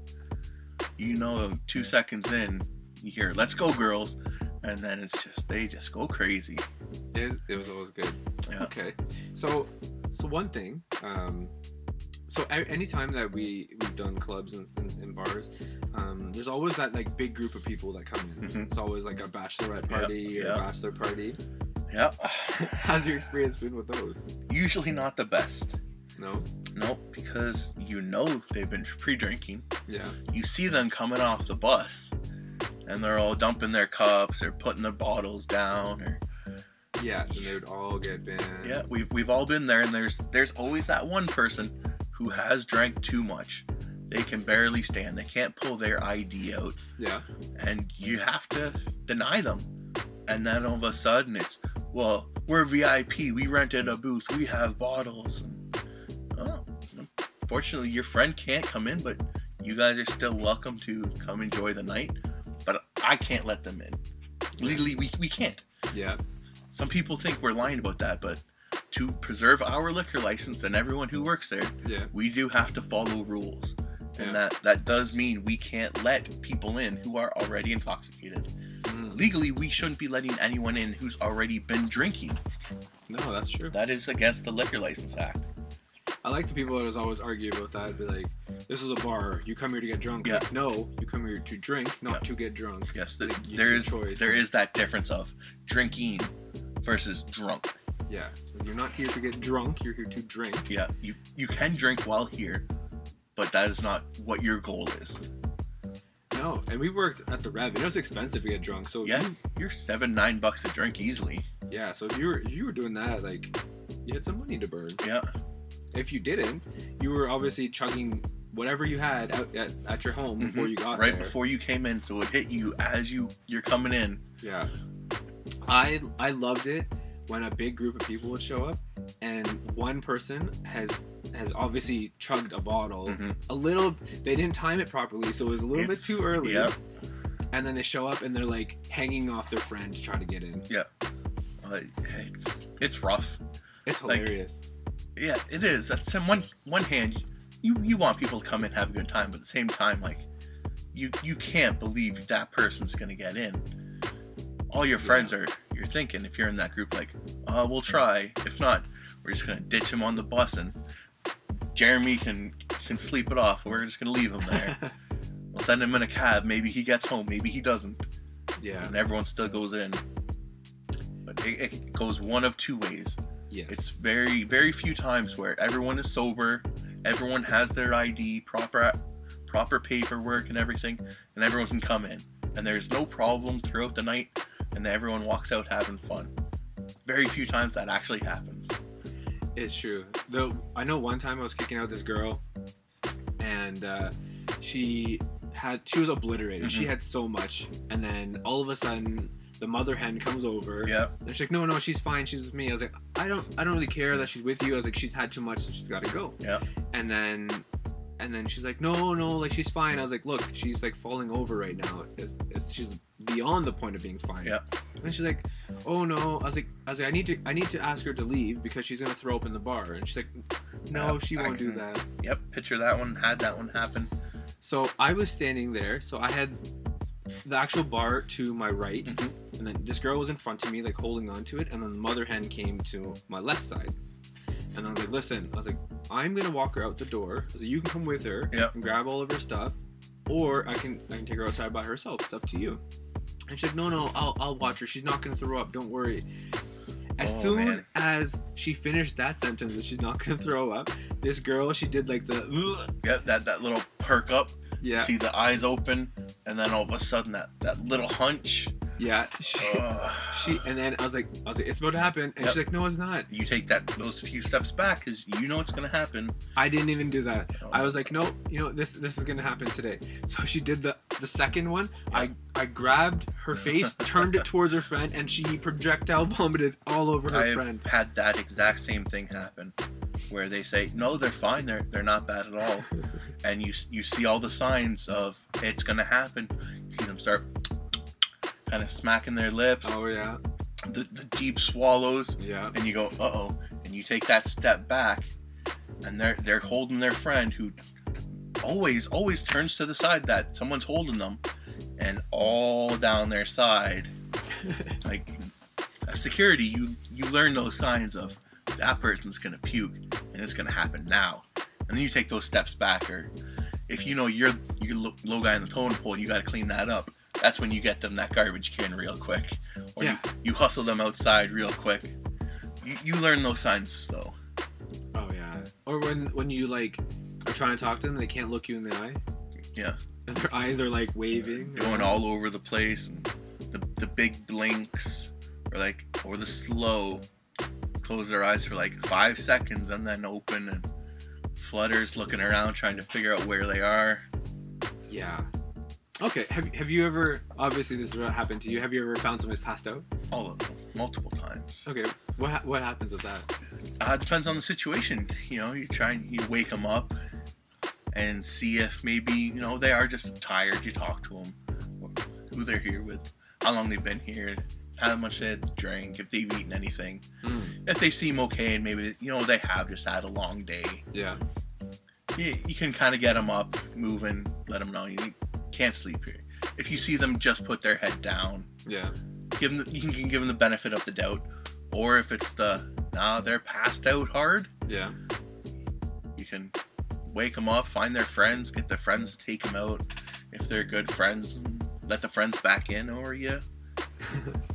you know, two seconds in, you hear "Let's go, girls," and then it's just they just go crazy. It, is- it was always good. Yeah. Okay, so so one thing, um, so anytime that we we've done clubs and, and, and bars, um, there's always that like big group of people that come in. Mhm. It's always like a bachelorette party or yeah. a bachelor party. Yeah, How's your experience been with those? usually not the best. No. Nope, because you know they've been pre-drinking. Yeah. You see them coming off the bus, and they're all dumping their cups or putting their bottles down or Yeah. And they would all get banned. yeah we've, we've all been there and there's there's always that one person who has drank too much. They can barely stand. They can't pull their id out. Yeah. and you have to deny them. And then all of a sudden it's well we're vip we rented a booth. We have bottles. And oh fortunately your friend can't come in but you guys are still welcome to come enjoy the night but i can't let them in legally we, we can't Yeah. some people think we're lying about that, but to preserve our liquor license and everyone who works there, Yeah. we do have to follow rules. And Yeah. that that does mean we can't let people in who are already intoxicated. Mm. Legally, we shouldn't be letting anyone in who's already been drinking. No, that's true. That is against the Liquor License Act. I like the people that was always argue about that. Be like, "This is a bar. You come here to get drunk." Yeah. Like, no, you come here to drink, not Yeah. to get drunk. Yes, th- Like, there is choice. there is that difference of drinking versus drunk. Yeah, you're not here to get drunk. You're here to drink. Yeah, you you can drink while here, but that is not what your goal is. No, and we worked at the Rev. and It was expensive to get drunk. So Yeah, you- you're seven nine bucks a drink easily. yeah. So if you were if you were doing that, like, you had some money to burn. Yeah, If you didn't, you were obviously chugging whatever you had out at, at your home before Mhm. you got right there. before you came in, so it hit you as you you're coming in. Yeah. I I loved it when a big group of people would show up and one person has has obviously chugged a bottle Mhm. a little they didn't time it properly so it was a little It's- bit too early Yep. and then they show up and they're like hanging off their friend to try to get in yeah Uh, it's it's rough. It's Like- hilarious Yeah, it is. That's on one one hand, you you want people to come in and have a good time, but at the same time, like you you can't believe that person's gonna get in. All your friends are you're thinking if you're in that group, like, uh, we'll try. If not, we're just gonna ditch him on the bus and Jeremy can can sleep it off. We're just gonna leave him there. we'll send him in a cab. Maybe he gets home. Maybe he doesn't. yeah And everyone still goes in. But it, it goes one of two ways. Yes It's very, very few times where everyone is sober, everyone has their ID, proper, proper paperwork and everything, and everyone can come in. And there's no problem throughout the night, and everyone walks out having fun. Very few times that actually happens. It's true. Though I know one time I was kicking out this girl, and uh, she had she was obliterated. She Mhm. had so much, and then all of a sudden the mother hen comes over. Yeah, And she's like, "No, no, she's fine. She's with me." I was like, "I don't, I don't really care that she's with you." I was like, "She's had too much, so she's got to go." Yeah. And then, and then she's like, "No, no, like she's fine." I was like, "Look, she's like falling over right now. It's, it's she's beyond the point of being fine." Yeah. And she's like, "Oh no!" I was like, "I was like, I need to, I need to ask her to leave because she's gonna throw up in the bar." And she's like, "No, Yeah, she won't do that." yep. Picture that one. Had that one happen. So I was standing there. So I had the actual bar to my right, Mhm. and then this girl was in front of me, like holding on to it, and then the mother hen came to my left side. And I was like, "Listen," I was like, "I'm gonna walk her out the door. I was like, you can come with her Yep. and grab all of her stuff, or I can I can take her outside by herself. It's up to you." And she's like, "No, no, I'll I'll watch her. She's not gonna throw up. Don't worry." As Oh, soon man. as she finished that sentence that she's not gonna throw up, this girl she did like the Yeah, that that little perk up. yeah See the eyes open, and then all of a sudden that that little hunch. yeah she. She and then I was like, I was like, it's about to happen, and she's like, no, it's not. you take that those few steps back because you know it's gonna happen. I didn't even do that. Oh. I was like, no, you know, this this is gonna happen today. So she did the the second one. I I grabbed her face, turned it towards her friend, and she projectile vomited all over her I've friend. had that exact same thing happen, where they say no, they're fine, they're they're not bad at all, and you you see all the signs of it's gonna happen. You see them start kind of smacking their lips, oh yeah, the, the deep swallows, yeah, and you go uh oh, and you take that step back, and they're they're holding their friend who always always turns to the side that someone's holding them, and all down their side. Like security you you learn those signs of that person's gonna puke and it's gonna happen now and then you take those steps back or if you know you're you're lo- low guy in the totem pole and you got to clean that up that's when you get them that garbage can real quick or Yeah. you, you hustle them outside real quick you, you learn those signs though oh yeah. Or when when you like are trying to talk to them, they can't look you in the eye. Yeah. And their eyes are like waving. going all over the place and the, the big blinks or like or the slow close their eyes for like five seconds and then open and flutters looking around trying to figure out where they are Yeah. Okay. Have Have you ever? Obviously, this is what happened to you. Have you ever found someone who's passed out? all of them multiple times Okay. What ha- What happens with that? uh, depends on the situation you know you try and you wake them up and see if maybe you know they are just tired you talk to them who they're here with how long they've been here how much they drank if they've eaten anything Hmm. if they seem okay and maybe you know they have just had a long day Yeah. you, you can kind of get them up moving let them know you can't sleep here if you see them just put their head down Yeah. give them the, you can, can give them the benefit of the doubt or if it's the nah they're passed out hard Yeah. You can wake them up, find their friends, get their friends to take them out. If they're good friends, let the friends back in, or you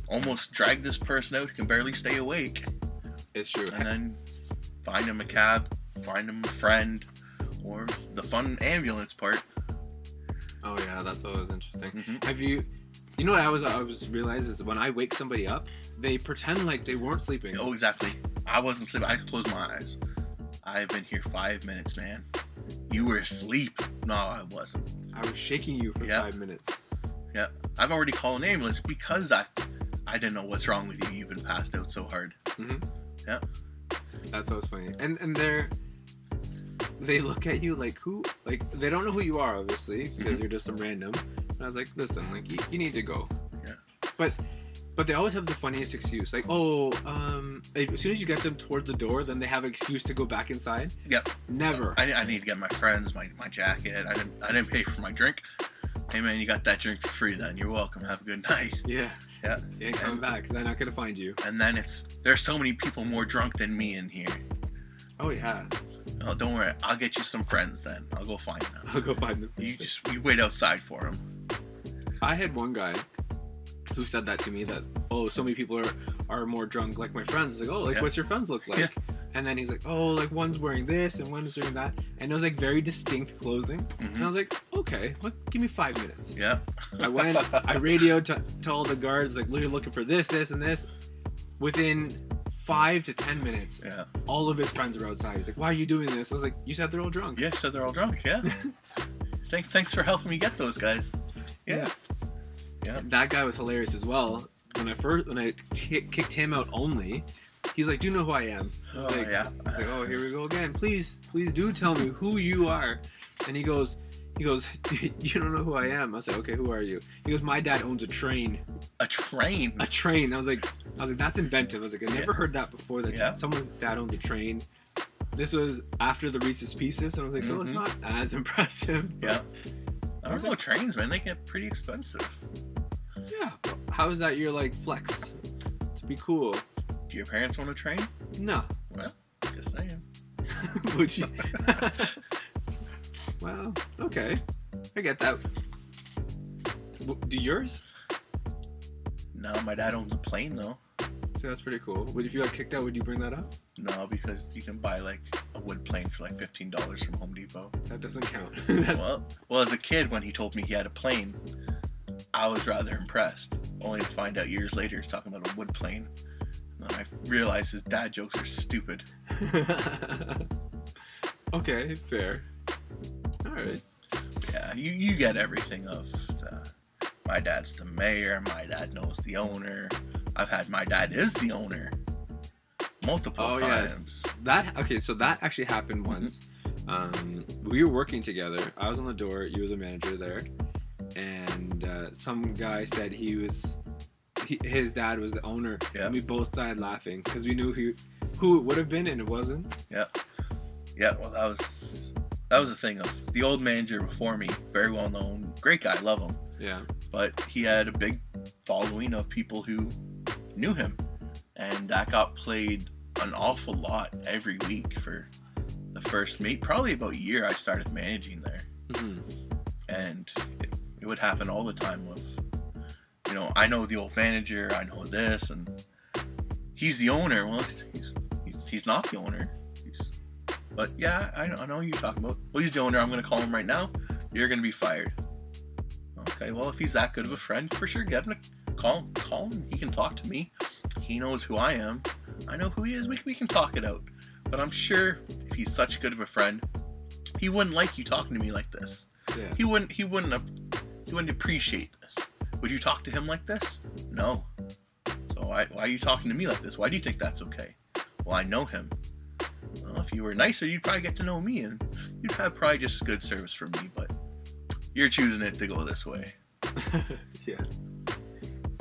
almost drag this person out who can barely stay awake, it's true. and then find him a cab, find him a friend, or the fun ambulance part. Oh yeah, that's always interesting. Mhm. Have you? You know what I was I was realized is when I wake somebody up, they pretend like they weren't sleeping. Oh, exactly. I wasn't sleeping. I could close my eyes. I've been here five minutes, man. You were asleep. No, I wasn't. I was shaking you for Yeah. five minutes. I've already called an ambulance because I, I didn't know what's wrong with you. You've been passed out so hard. Mhm. Yeah. That's always funny. And and they're they look at you like who like they don't know who you are obviously because Mhm. you're just some random. And I was like, listen, like you, you need to go. Yeah. But but they always have the funniest excuse. Like, oh, um, as soon as you get them towards the door, then they have an excuse to go back inside. Yep. Never. I, I need to get my friends, my, my jacket. I didn't I didn't pay for my drink. Hey man, you got that drink for free then. You're welcome. Have a good night. yeah. Yeah. Ain't coming And- back they're not gonna find you. And then it's there's so many people more drunk than me in here. Oh yeah. Oh, don't worry. I'll get you some friends then. I'll go find them. I'll go find them. You just you wait outside for them. I had one guy who said that to me that oh so many people are are more drunk like my friends. It's like oh like Yeah. what's your friends look like? Yeah. And then he's like oh like one's wearing this and one's wearing that and it was like very distinct clothing. And mm-hmm. I was like okay, what? Give me five minutes. Yeah. I went. I radioed to, to all the guards like we're looking for this, this, and this. Within five to ten minutes, Yeah. all of his friends were outside. He's like, "Why are you doing this?" I was like, "You said they're all drunk." Yeah, said they're all drunk. Yeah. thanks, thanks for helping me get those guys. Yeah. Yeah. That guy was hilarious as well. When I first when I kicked him out only, he's like, "Do you know who I am?" I Oh was like, yeah. I was like, "Oh, here we go again. Please, please do tell me who you are." And he goes, he goes, "You don't know who I am." I said, "Okay, who are you?" He goes, "My dad owns a train." A train. A train. I was like, I was like, that's inventive. I was like, I never heard that before. That Yeah. someone's dad owns a train. This was after the Reese's Pieces, and I was like, so it's Mhm. not as impressive. Yeah. Know trains, man. They get pretty expensive. Yeah. How is that your like flex to be cool? Do your parents want a train? No. Well, just saying. Would you? well, okay. I get that. Do yours? No, my dad owns a plane though. So that's pretty cool. But if you got kicked out, would you bring that up? No, because you can buy like a wood plane for like fifteen dollars from Home Depot. That doesn't count. Well, well, as a kid, when he told me he had a plane, I was rather impressed. Only to find out years later he's talking about a wood plane. And then I realized his dad jokes are stupid. okay, fair. All right. Yeah, you, you get everything of uh, my dad's the mayor, my dad knows the owner. I've had my dad is the owner multiple Oh, times. yes. That okay, so that actually happened once. Um, we were working together. I was on the door. You were the manager there, and uh, some guy said he was he, his dad was the owner. Yeah. And we both died laughing because we knew who who it would have been, and it wasn't. Yeah, yeah, well, that was that was the thing of the old manager before me, very well known, great guy, love him, Yeah. but he had a big following of people who knew him, and that got played an awful lot every week for the first maybe probably about a year I started managing there. hmm and it, it would happen all the time with you know i know the old manager i know this and he's the owner. Well he's he's, he's, he's not the owner. He's, but yeah I know, I know who you're talking about well he's the owner. I'm going to call him right now. You're going to be fired. Okay well if he's that good of a friend for sure get him to call him call him he can talk to me he knows who i am i know who he is we, we can talk it out but i'm sure if he's such good of a friend he wouldn't like you talking to me like this Yeah. he wouldn't. He wouldn't. He wouldn't appreciate this. Would you talk to him like this? No. So why, why are you talking to me like this? Why do you think that's okay? Well, I know him. Well, if you were nicer, you'd probably get to know me, and you'd have probably just good service from me. But you're choosing it to go this way. yeah.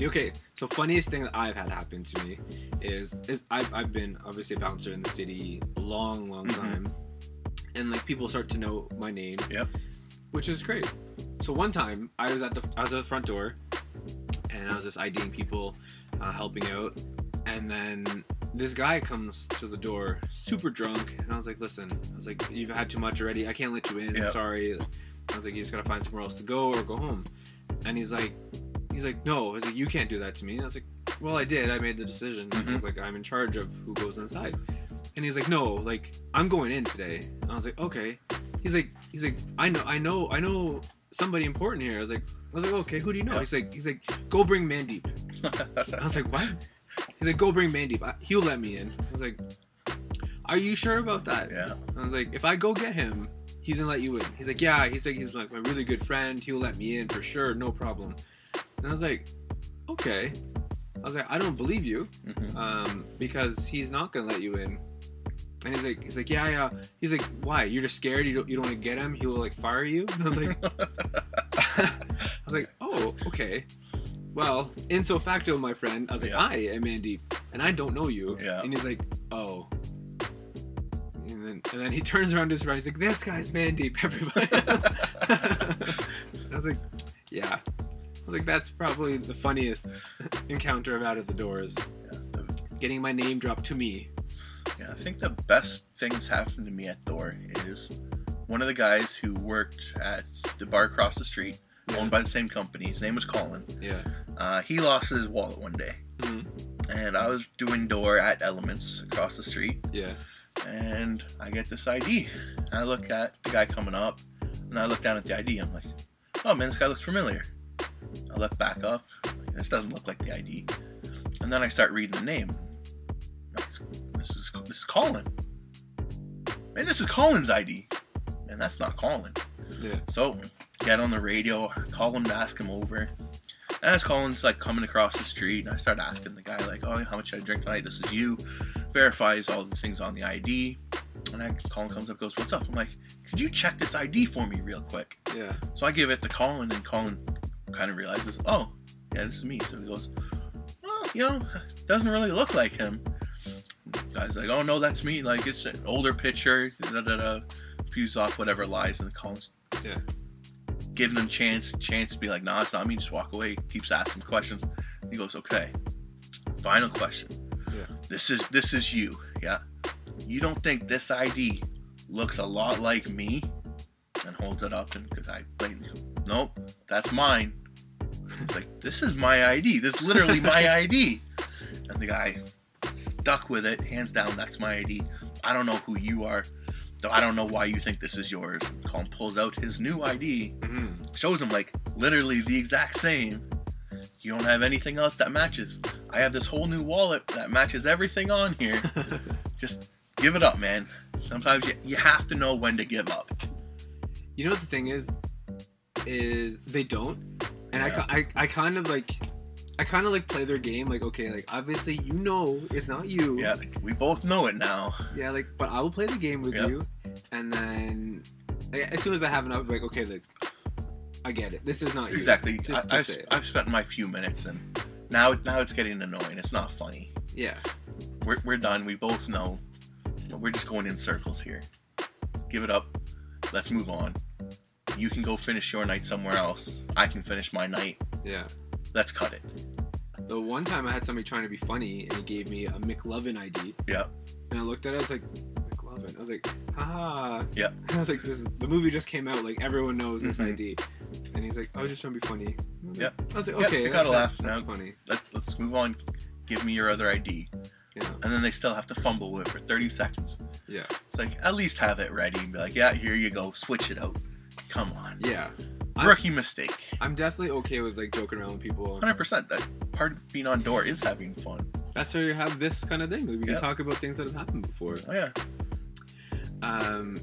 Okay, so funniest thing that I've had happen to me is is I've, I've been obviously a bouncer in the city a long, long Mhm. time, and like people start to know my name. Yep. Which is great. So one time I was at the I was at the front door, and I was just IDing people, uh, helping out, and then this guy comes to the door, super drunk, and I was like, "Listen, I was like, you've had too much already. I can't let you in. Yeah. Sorry." I was like, "You just gotta find somewhere else to go or go home." And he's like, "He's like, no. He's like, you can't do that to me." And I was like, "Well, I did. I made the decision. Mhm. Because like I'm in charge of who goes inside." And he's like, "No, like I'm going in today." And I was like, "Okay." He's like, he's like, I know, I know, I know somebody important here. I was like, I was like, okay, who do you know? He's like, he's like, go bring Mandeep. I was like, what? He's like, go bring Mandeep. I- He'll let me in. I was like, are you sure about that? yeah. I was like, if I go get him, he's gonna let you in. He's like, yeah. He's like, he's like my really good friend. He'll let me in for sure, no problem. And I was like, okay. I was like, I don't believe you, Mhm. um, because he's not gonna let you in. And he's like, he's like, yeah, yeah. He's like, why? You're just scared. You don't, you don't want to get him. He will like fire you. And I was like, I was like, oh, okay. Well, in so facto, my friend, I was like, Yeah. I am Mandeep, and I don't know you. Yeah. And he's like, oh. And then, and then he turns around to his right. He's like, this guy's Mandeep, everybody. I was like, yeah. Like, that's probably the funniest encounter I've had at the doors. Yeah, Getting my name dropped to me. Yeah, I think the best things that's happened to me at Thor is one of the guys who worked at the bar across the street, owned by the same company. His name was Colin. Yeah. Uh, he lost his wallet one day, Mhm. and I was doing door at Elements across the street, Yeah. and I get this ID. I look at the guy coming up, and I look down at the ID. I'm like, oh man, this guy looks familiar. I look back up. This doesn't look like the ID. And then I start reading the name. This is this is Colin. Man, this is Colin's ID. And that's not Colin. Yeah. So get on the radio, call him to ask him over. And as Colin's like coming across the street, and I start asking the guy like, "Oh, how much I drink tonight? This is you." Verifies all the things on the ID, and then Colin comes up, goes, "What's up?" I'm like, "Could you check this ID for me real quick?" Yeah. So I give it to Colin, and Colin kind of realizes, "Oh, yeah, this is me." So he goes, "Well, you know, doesn't really look like him." Guy's like, "Oh no, that's me. Like it's an older picture." Da da da. Fuse off whatever lies, and Colin's Yeah. giving him chance chance to be like, "Nah, it's not me." Just walk away. Keeps asking questions. He goes, "Okay, final question. Yeah. This is this is you. Yeah. You don't think this ID looks a lot like me?" And holds it up, and because I blatantly, go, nope, that's mine. It's like this is my ID. This is literally my ID. And the guy stuck with it, hands down. That's my ID. I don't know who you are. Though I don't know why you think this is yours. Colin pulls out his new ID, hmm shows him like literally the exact same. You don't have anything else that matches. I have this whole new wallet that matches everything on here. Just give it up, man. Sometimes you, you have to know when to give up. You know what the thing is, is they don't, and I Yeah. ki- I, I kind of like, I kind of like play their game. Like, okay, like obviously you know it's not you. Yeah, we both know it now. Yeah, like, but I will play the game with Yep. you, and then like, as soon as I have enough, like, okay, like, I get it. This is not you. Exactly. Just, I, say. I've spent my few minutes and now now it's getting annoying. It's not funny. Yeah. We're, we're done. We both know. We're just going in circles here. Give it up. Let's move on. You can go finish your night somewhere else. I can finish my night. Yeah. Let's cut it. The one time I had somebody trying to be funny, and he gave me a McLovin ID, Yeah. and I looked at it, I was like, McLovin. I was like, haha. Yeah. I was like, this is, the movie just came out. Like everyone knows this Mhm. ID, and he's like, I was just trying to be funny. I Yeah. like- I was like, okay, you gotta laugh That's now. funny. Let's let's move on. Give me your other ID. Yeah. And then they still have to fumble with it for 30 seconds. Yeah. It's like at least have it ready and be like, yeah, here you go. Switch it out. Come on. Yeah. I'm- Rookie mistake. I'm definitely okay with like joking around with people. 100%. That part of being on door is having fun. That's why you have this kind of thing. Like, we can talk about things that have happened before. Oh yeah. Um,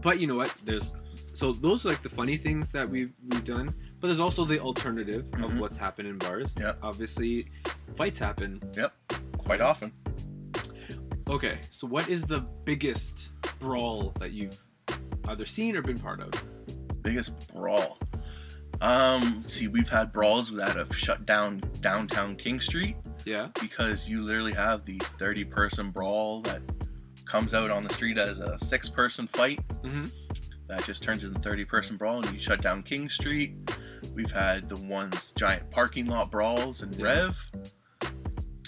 but you know what? There's so those are like the funny things that we've we've done. But there's also the alternative of Mhm. what's happened in bars. Yeah. Obviously, fights happen. Yep. Quite often. Okay, so what is the biggest brawl that you've either seen or been part of? Biggest brawl. Um, see, we've had brawls that have shut down downtown King Street Yeah. because you literally have the 30 person brawl that comes out on the street as a six person fight. Mm-hmm. that just turns into 30 person brawl and you shut down King Street. We've had the ones giant parking lot brawls in Yeah. Rev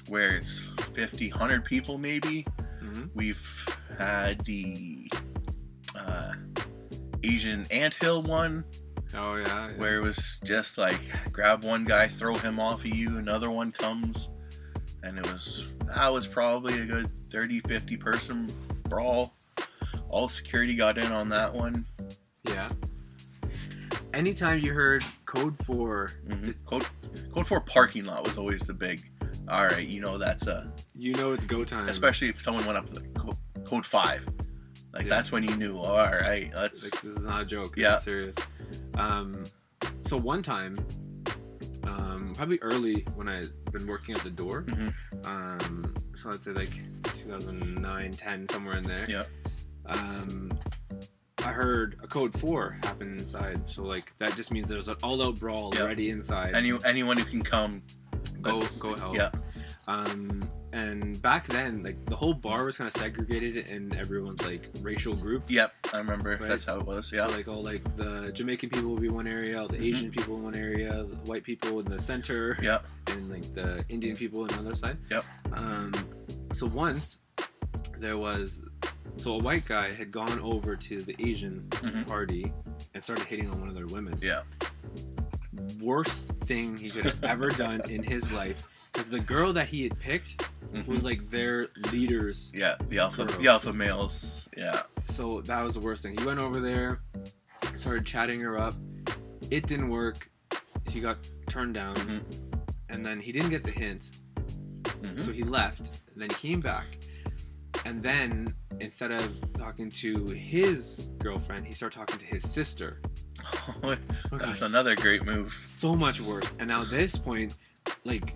where it's 50, 100 people maybe. Mhm. We've had the uh, Asian anthill one Oh yeah. yeah. where it was just like grab one guy, throw him off of you, another one comes, and it was that was probably a good 30, 50 person brawl. All security got in on that one. Yeah. Anytime you heard code four, Mhm. Is- Code Code Four parking lot was always the big. All right, you know that's a you know it's go time. especially if someone went up with code, code five, like Yeah. that's when you knew. All right, let's Like, this is not a joke. Yeah. Serious. Um, so one time, um, probably early when I had been working at the door. Mhm. Um, so I'd say like 2009, 10, somewhere in there. Yeah. Um, I heard a code four happen inside. So like that just means there's an all-out brawl Yeah. already inside. any anyone who can come go go help. Yeah, Um, and back then, like the whole bar was kind of segregated in everyone's like racial group. yep, I remember. Right. That's how it was. Yeah, So like all like the Jamaican people would be one area, the Mhm. Asian people in one area, the white people in the center, yeah, and like the Indian people on the other side. Yep. Um, so once there was, so a white guy had gone over to the Asian Mhm. party and started hitting on one of their women. yeah. Worst thing he could have ever done in his life, because the girl that he had picked Mhm. was like their leaders Yeah, the alpha, Girl. the alpha males. Yeah, So that was the worst thing. He went over there, started chatting her up. It didn't work. She got turned down, Mhm. and then he didn't get the hint. Mhm. So he left. And then he came back, and then instead of talking to his girlfriend, he started talking to his sister. that's Okay. another great move. So much worse. And now this point, like,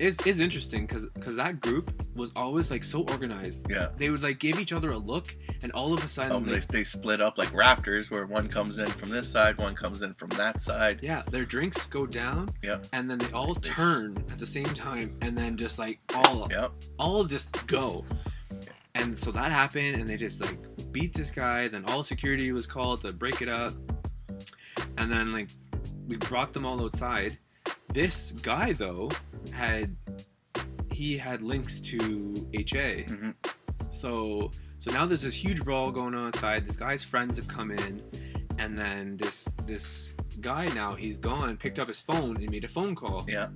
is is interesting because because that group was always like so organized. Yeah, They would like give each other a look, and all of a sudden, um, they, like, they split up like raptors, where one comes in from this side, one comes in from that side. Yeah, their drinks go down. Yep. And then they all They s- turn at the same time, and then just like all, Yep. all just go. And so that happened, and they just like beat this guy. Then all security was called to break it up, and then like we brought them all outside. This guy though had he had links to HA, Mhm. so so now there's this huge brawl going on outside. This guy's friends have come in, and then this this guy now he's gone, picked up his phone and made a phone call. Yeah.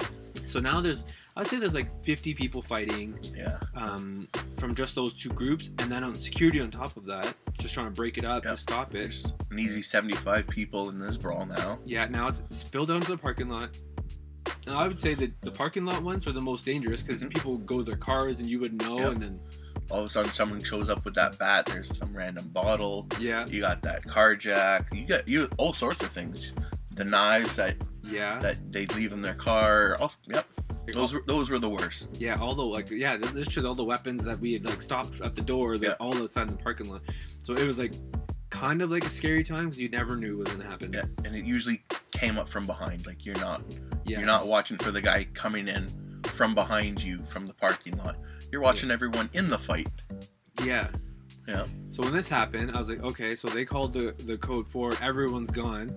So now there's I'd say there's like 50 people fighting Yeah. um, from just those two groups, and then on security on top of that, just trying to break it up Yep. to stop it. There's an easy 75 people in this brawl now. Yeah, now it's spilled out into the parking lot. Now I would say that the parking lot ones are the most dangerous because Mhm. people go their cars and you would know, Yep. and then All of a sudden, someone shows up with that bat. There's some random bottle. yeah, You got that car jack. You got you all sorts of things. The knives that yeah, that they leave in their car. All, yep, those were those were the worst. Yeah, all the like yeah, th- there's just all the weapons that we had like stopped at the door, they're Yeah. all outside in the parking lot. So it was like kind of like a scary time because you never knew what was gonna happen. Yeah, and it usually came up from behind. Like you're not Yes. you're not watching for the guy coming in from behind you from the parking lot. You're watching everyone in the fight. Yeah. Yeah. So when this happened, I was like, okay, so they called the the code for everyone's gone,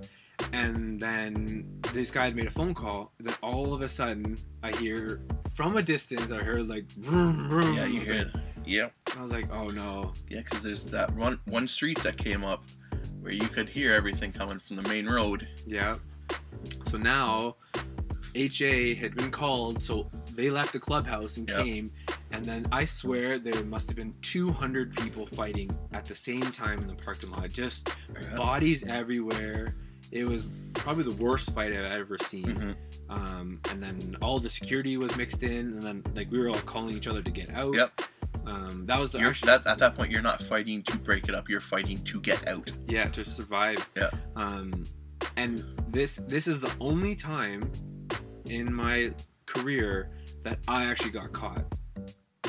and then this guy had made a phone call. Then all of a sudden, I hear from a distance, I heard like, vroom, vroom. Yeah, you hear like- Yeah, I was like, oh no. yeah, because there's that one one street that came up where you could hear everything coming from the main road. Yeah. So now HA had been called, so they left the clubhouse and Yep. came, and then I swear there must have been 200 people fighting at the same time in the parking lot. Just bodies everywhere. It was probably the worst fight I've ever seen. Mhm. Um, and then all the security was mixed in, and then like we were all calling each other to get out. Yep. Um, that was the You're, actually that, at that point, you're not fighting to break it up. You're fighting to get out. yeah to survive Yeah. um and this this is the only time in my career that i actually got caught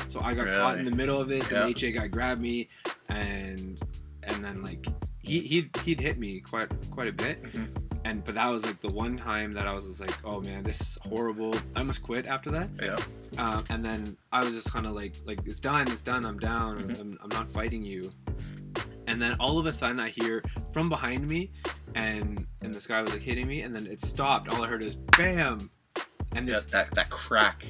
so i got caught in the middle of this Yeah. and ha guy grabbed me and and then like he he'd, he'd hit me quite quite a bit Mhm. And but that was like the one time that i was just like oh man this is horrible i almost quit after that Yeah. um, and then I was just kind of like, like it's done, it's done, I'm down, Mhm. I'm, I'm not fighting you. And then all of a sudden I hear from behind me, and and this guy was like hitting me, and then it stopped. All I heard is bam, and Yeah, that that crack.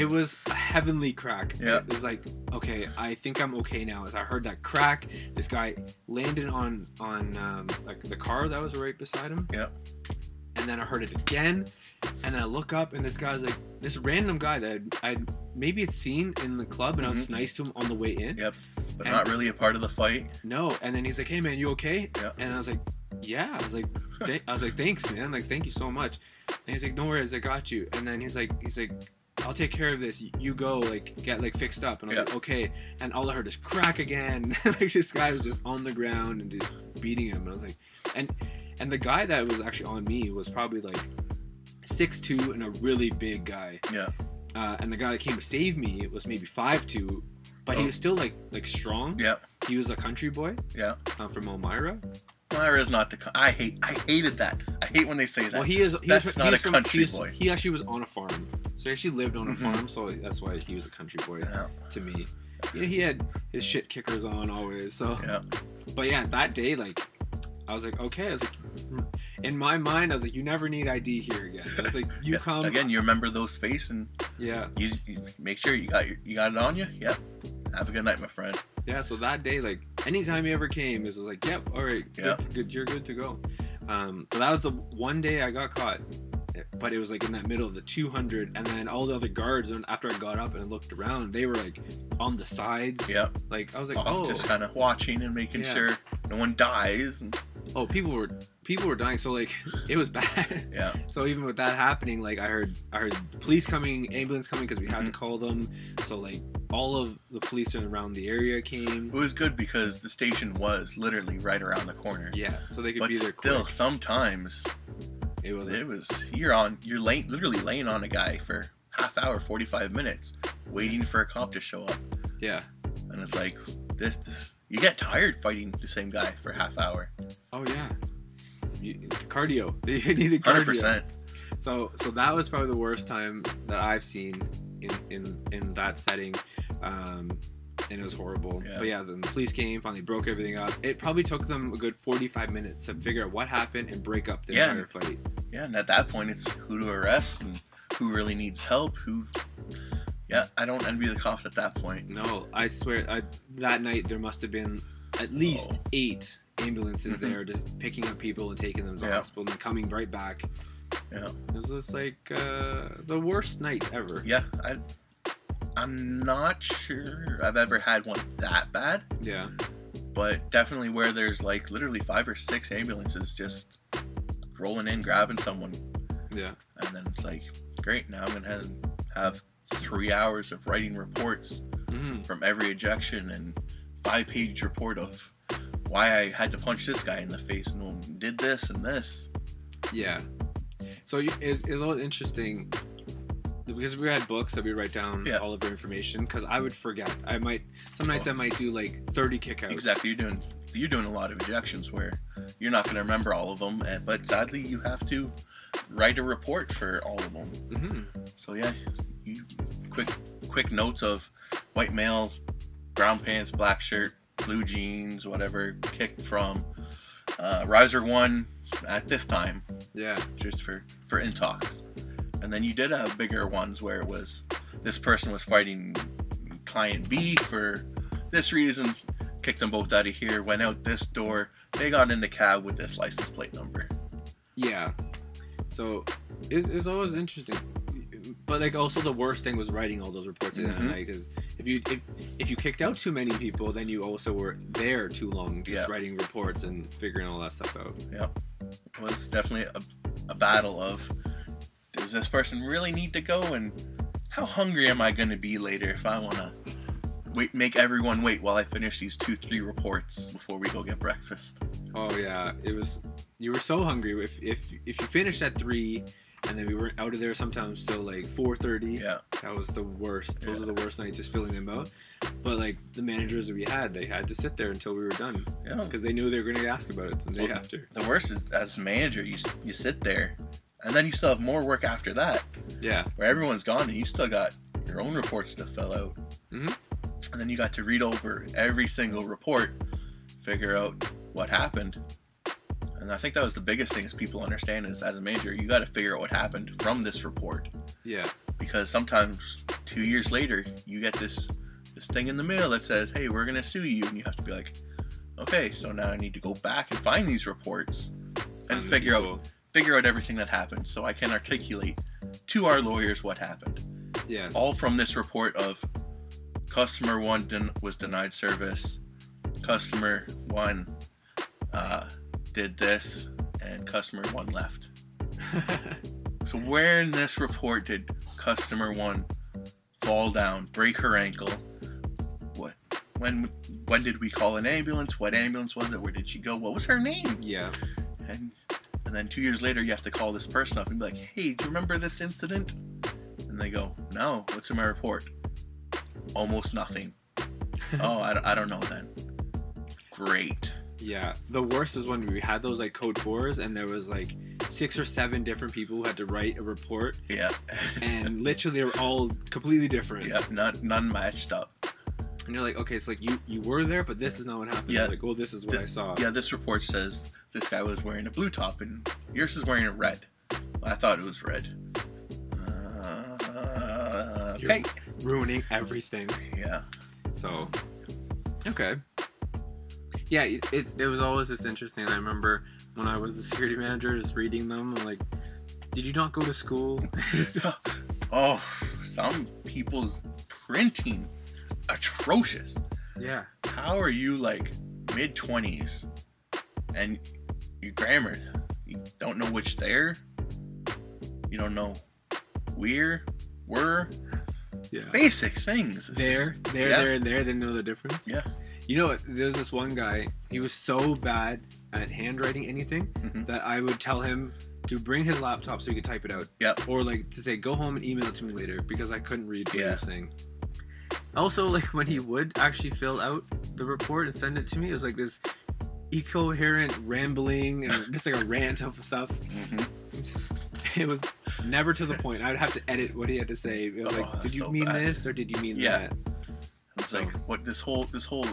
It was a heavenly crack. Yeah. It was like, okay, I think I'm okay now. As I heard that crack, this guy landed on on um, like the car that was right beside him. Yeah. And then I heard it again, and then I look up, and this guy's like this random guy that I maybe had seen in the club, and I was Mhm. nice to him on the way in. Yep. But And- not really a part of the fight. No, and then he's like, "Hey man, you okay?" Yeah. And I was like, "Yeah." I was like, "Th- "I was like, thanks, man. Like, thank you so much." And he's like, "No worries, I got you." And then he's like, "He's like, I'll take care of this. You- go, like, get like fixed up." And I was Yeah. like, "Okay." And all I heard is crack again. like this guy was just on the ground and just beating him. And I was like, and and the guy that was actually on me was probably like six two and a really big guy. Yeah. Uh, and the guy that came to save me was maybe five two, but he Oh. was still like like strong. Yeah. He was a country boy Yeah. uh, from Elmira. Myra's not the. co- I hate. I hated that. I hate when they say that. Well, he is. He That's is, not he a from, country is- boy. He actually was on a farm, so he actually lived on a Mhm. farm. So that's why he was a country boy yeah. to me. Yeah, he had his shit kickers on always. So, Yeah. but yeah, that day, like, I was like, okay. I was like, in my mind, I was like, you never need ID here again. I was like, you Yeah. come Again, you remember those face and Yeah, you, you make sure you got your, you got it on you. Yep. Have a good night, my friend. Yeah. So that day, like, anytime he ever came, it was like, yep, all right, Yeah. good, good, you're good to go. Um, but that was the one day I got caught. But it was like in that middle of the 200, and then all the other guards. And after I got up and looked around, they were like on the sides. Yep. Like I was like, Off, oh, just kind of watching and making Yeah. sure no one dies. And, oh, people were people were dying. So like it was bad. yeah. So even with that happening, like I heard I heard police coming, ambulance coming because we had to Mhm. call them. So like all of the police around the area came. It was good because the station was literally right around the corner. Yeah, so they could But be there still, quick. sometimes It was it was you're on you're literally laying on a guy for half hour, forty five minutes, waiting for a cop to show up, yeah. and it's like this this you get tired fighting the same guy for half hour. Oh yeah. You, cardio. They needed Hundred cardio. percent. So so that was probably the worst time that I've seen in in in that setting. Um and it was horrible. Yeah. But yeah, then the police came, finally broke everything up. It probably took them a good 45 minutes to figure out what happened and break up the Yeah. entire fight. Yeah, and at that point, it's who to arrest and who really needs help. Who, yeah, I don't envy the cops at that point. No, I swear, I, that night there must have been at least Oh. eight ambulances Mhm. there just picking up people and taking them to Yeah. the hospital and then coming right back. Yeah. Was just like uh, the worst night ever. Yeah, I, I'm not sure I've ever had one that bad, Yeah. but definitely where there's like literally five or six ambulances just rolling in, grabbing someone, Yeah. and then it's like, great, now I'm gonna have, have three hours of writing reports hmm from every ejection and five page report of why I had to punch this guy in the face and did this and this. Yeah. So you- it's, it's all interesting because we had books that we write down Yeah. all of our information because I would forget. I might some nights I might do like 30 kickouts. Exactly, you're doing you're doing a lot of ejections where you're not going to remember all of them, and, but sadly you have to write a report for all of them. hmm So yeah, you, quick quick notes of white male, brown pants, black shirt, blue jeans, whatever, kicked from uh, riser one at this time, Yeah. just for for intox, and then you did have bigger ones where it was this person was fighting client B for this reason, kicked them both out of here, went out this door, they got in the cab with this license plate number. Yeah. So it's, it's always interesting. But like also the worst thing was writing all those reports at Mhm. night because if you if, if you kicked out too many people, then you also were there too long just Yeah. writing reports and figuring all that stuff out. It was definitely a, a battle of does this person really need to go and how hungry am I going to be later if I want to wait make everyone wait while I finish these two three reports before we go get breakfast. Oh yeah, it was. You were so hungry. If if if you finished at three, and then we were out of there sometimes till like four thirty. Yeah. That was the worst. Those Yeah. are the worst nights, just filling them out. But like the managers that we had, they had to sit there until we were done Yeah. because they knew they were going to ask about it the day Well, after. The worst is as a manager you you sit there and then you still have more work after that Yeah. where everyone's gone and you still got your own reports to fill out. Mhm. And then you got to read over every single report, figure out what happened. And I think that was the biggest thing is people understand is as a manager, you got to figure out what happened from this report Yeah. because sometimes two years later, you get this this thing in the mail that says, "Hey, we're gonna sue you," and you have to be like, "Okay, so now I need to go back and find these reports and figure out figure out everything that happened, so I can articulate to our lawyers what happened." Yes. All from this report of customer one den- was denied service, customer one uh, did this, and customer one left. So where in this report did customer one fall down, break her ankle? What? When? When did we call an ambulance? What ambulance was it? Where did she go? What was her name? yeah. And and then two years later, you have to call this person up and be like, "Hey, do you remember this incident?" And they go, "No. What's in my report? Almost nothing. oh, I, I don't know then. Great. Yeah, the worst is when we had those like code fours, and there was like six or seven different people who had to write a report, Yeah. and literally they were all completely different. yeah. None none matched up. And you're like, okay, it's like you you were there, but this is not what happened. Yeah. You're like, well, this is what I saw. Yeah, this report says this guy was wearing a blue top and yours is wearing a red. I thought it was red. Uh, You're- okay. Ruining everything. Yeah. So, okay. Yeah, it, it, it was always this interesting. I remember when I was the security manager, just reading them. I'm like, did you not go to school? oh, some people's printing atrocious. yeah. How are you like mid 20s and your grammar, you don't know which there? You don't know where, were, Yeah. basic things. It's There, just- there, yeah. there, and there. Didn't know the difference. Yeah. You know, what? there's this one guy. He was so bad at handwriting anything Mhm. that I would tell him to bring his laptop so he could type it out. Yep. Or like to say, go home and email it to me later because I couldn't read what he Yeah. was saying. Also, like when he would actually fill out the report and send it to me, it was like this incoherent rambling and just like a rant of stuff. Mm-hmm. It was never to the point. I'd have to edit what he had to say. It was Oh, like, did you so mean bad. this or did you mean Yeah. that? It's So- like what this whole this whole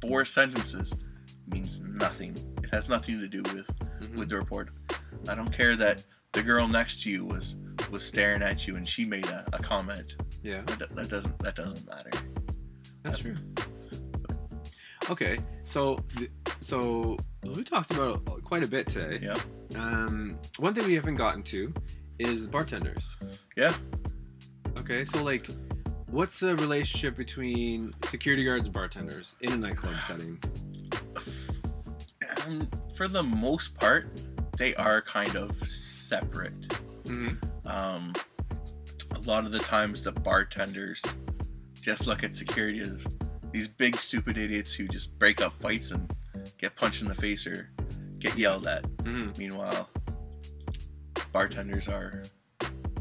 four sentences means nothing. It has nothing to do with Mhm. with the report. I don't care that the girl next to you was was staring at you and she made a, a comment. Yeah, That, that doesn't that doesn't matter. that's true. Okay, so so we talked about it quite a bit today. Yeah. Um, one thing we haven't gotten to is bartenders. Yeah. Okay, so like, what's the relationship between security guards and bartenders in a nightclub setting? And for the most part, they are kind of separate. Mm-hmm. Um, a lot of the times, the bartenders just look at security as these big stupid idiots who just break up fights and get punched in the face or get yelled at. Mm-hmm. Meanwhile, bartenders are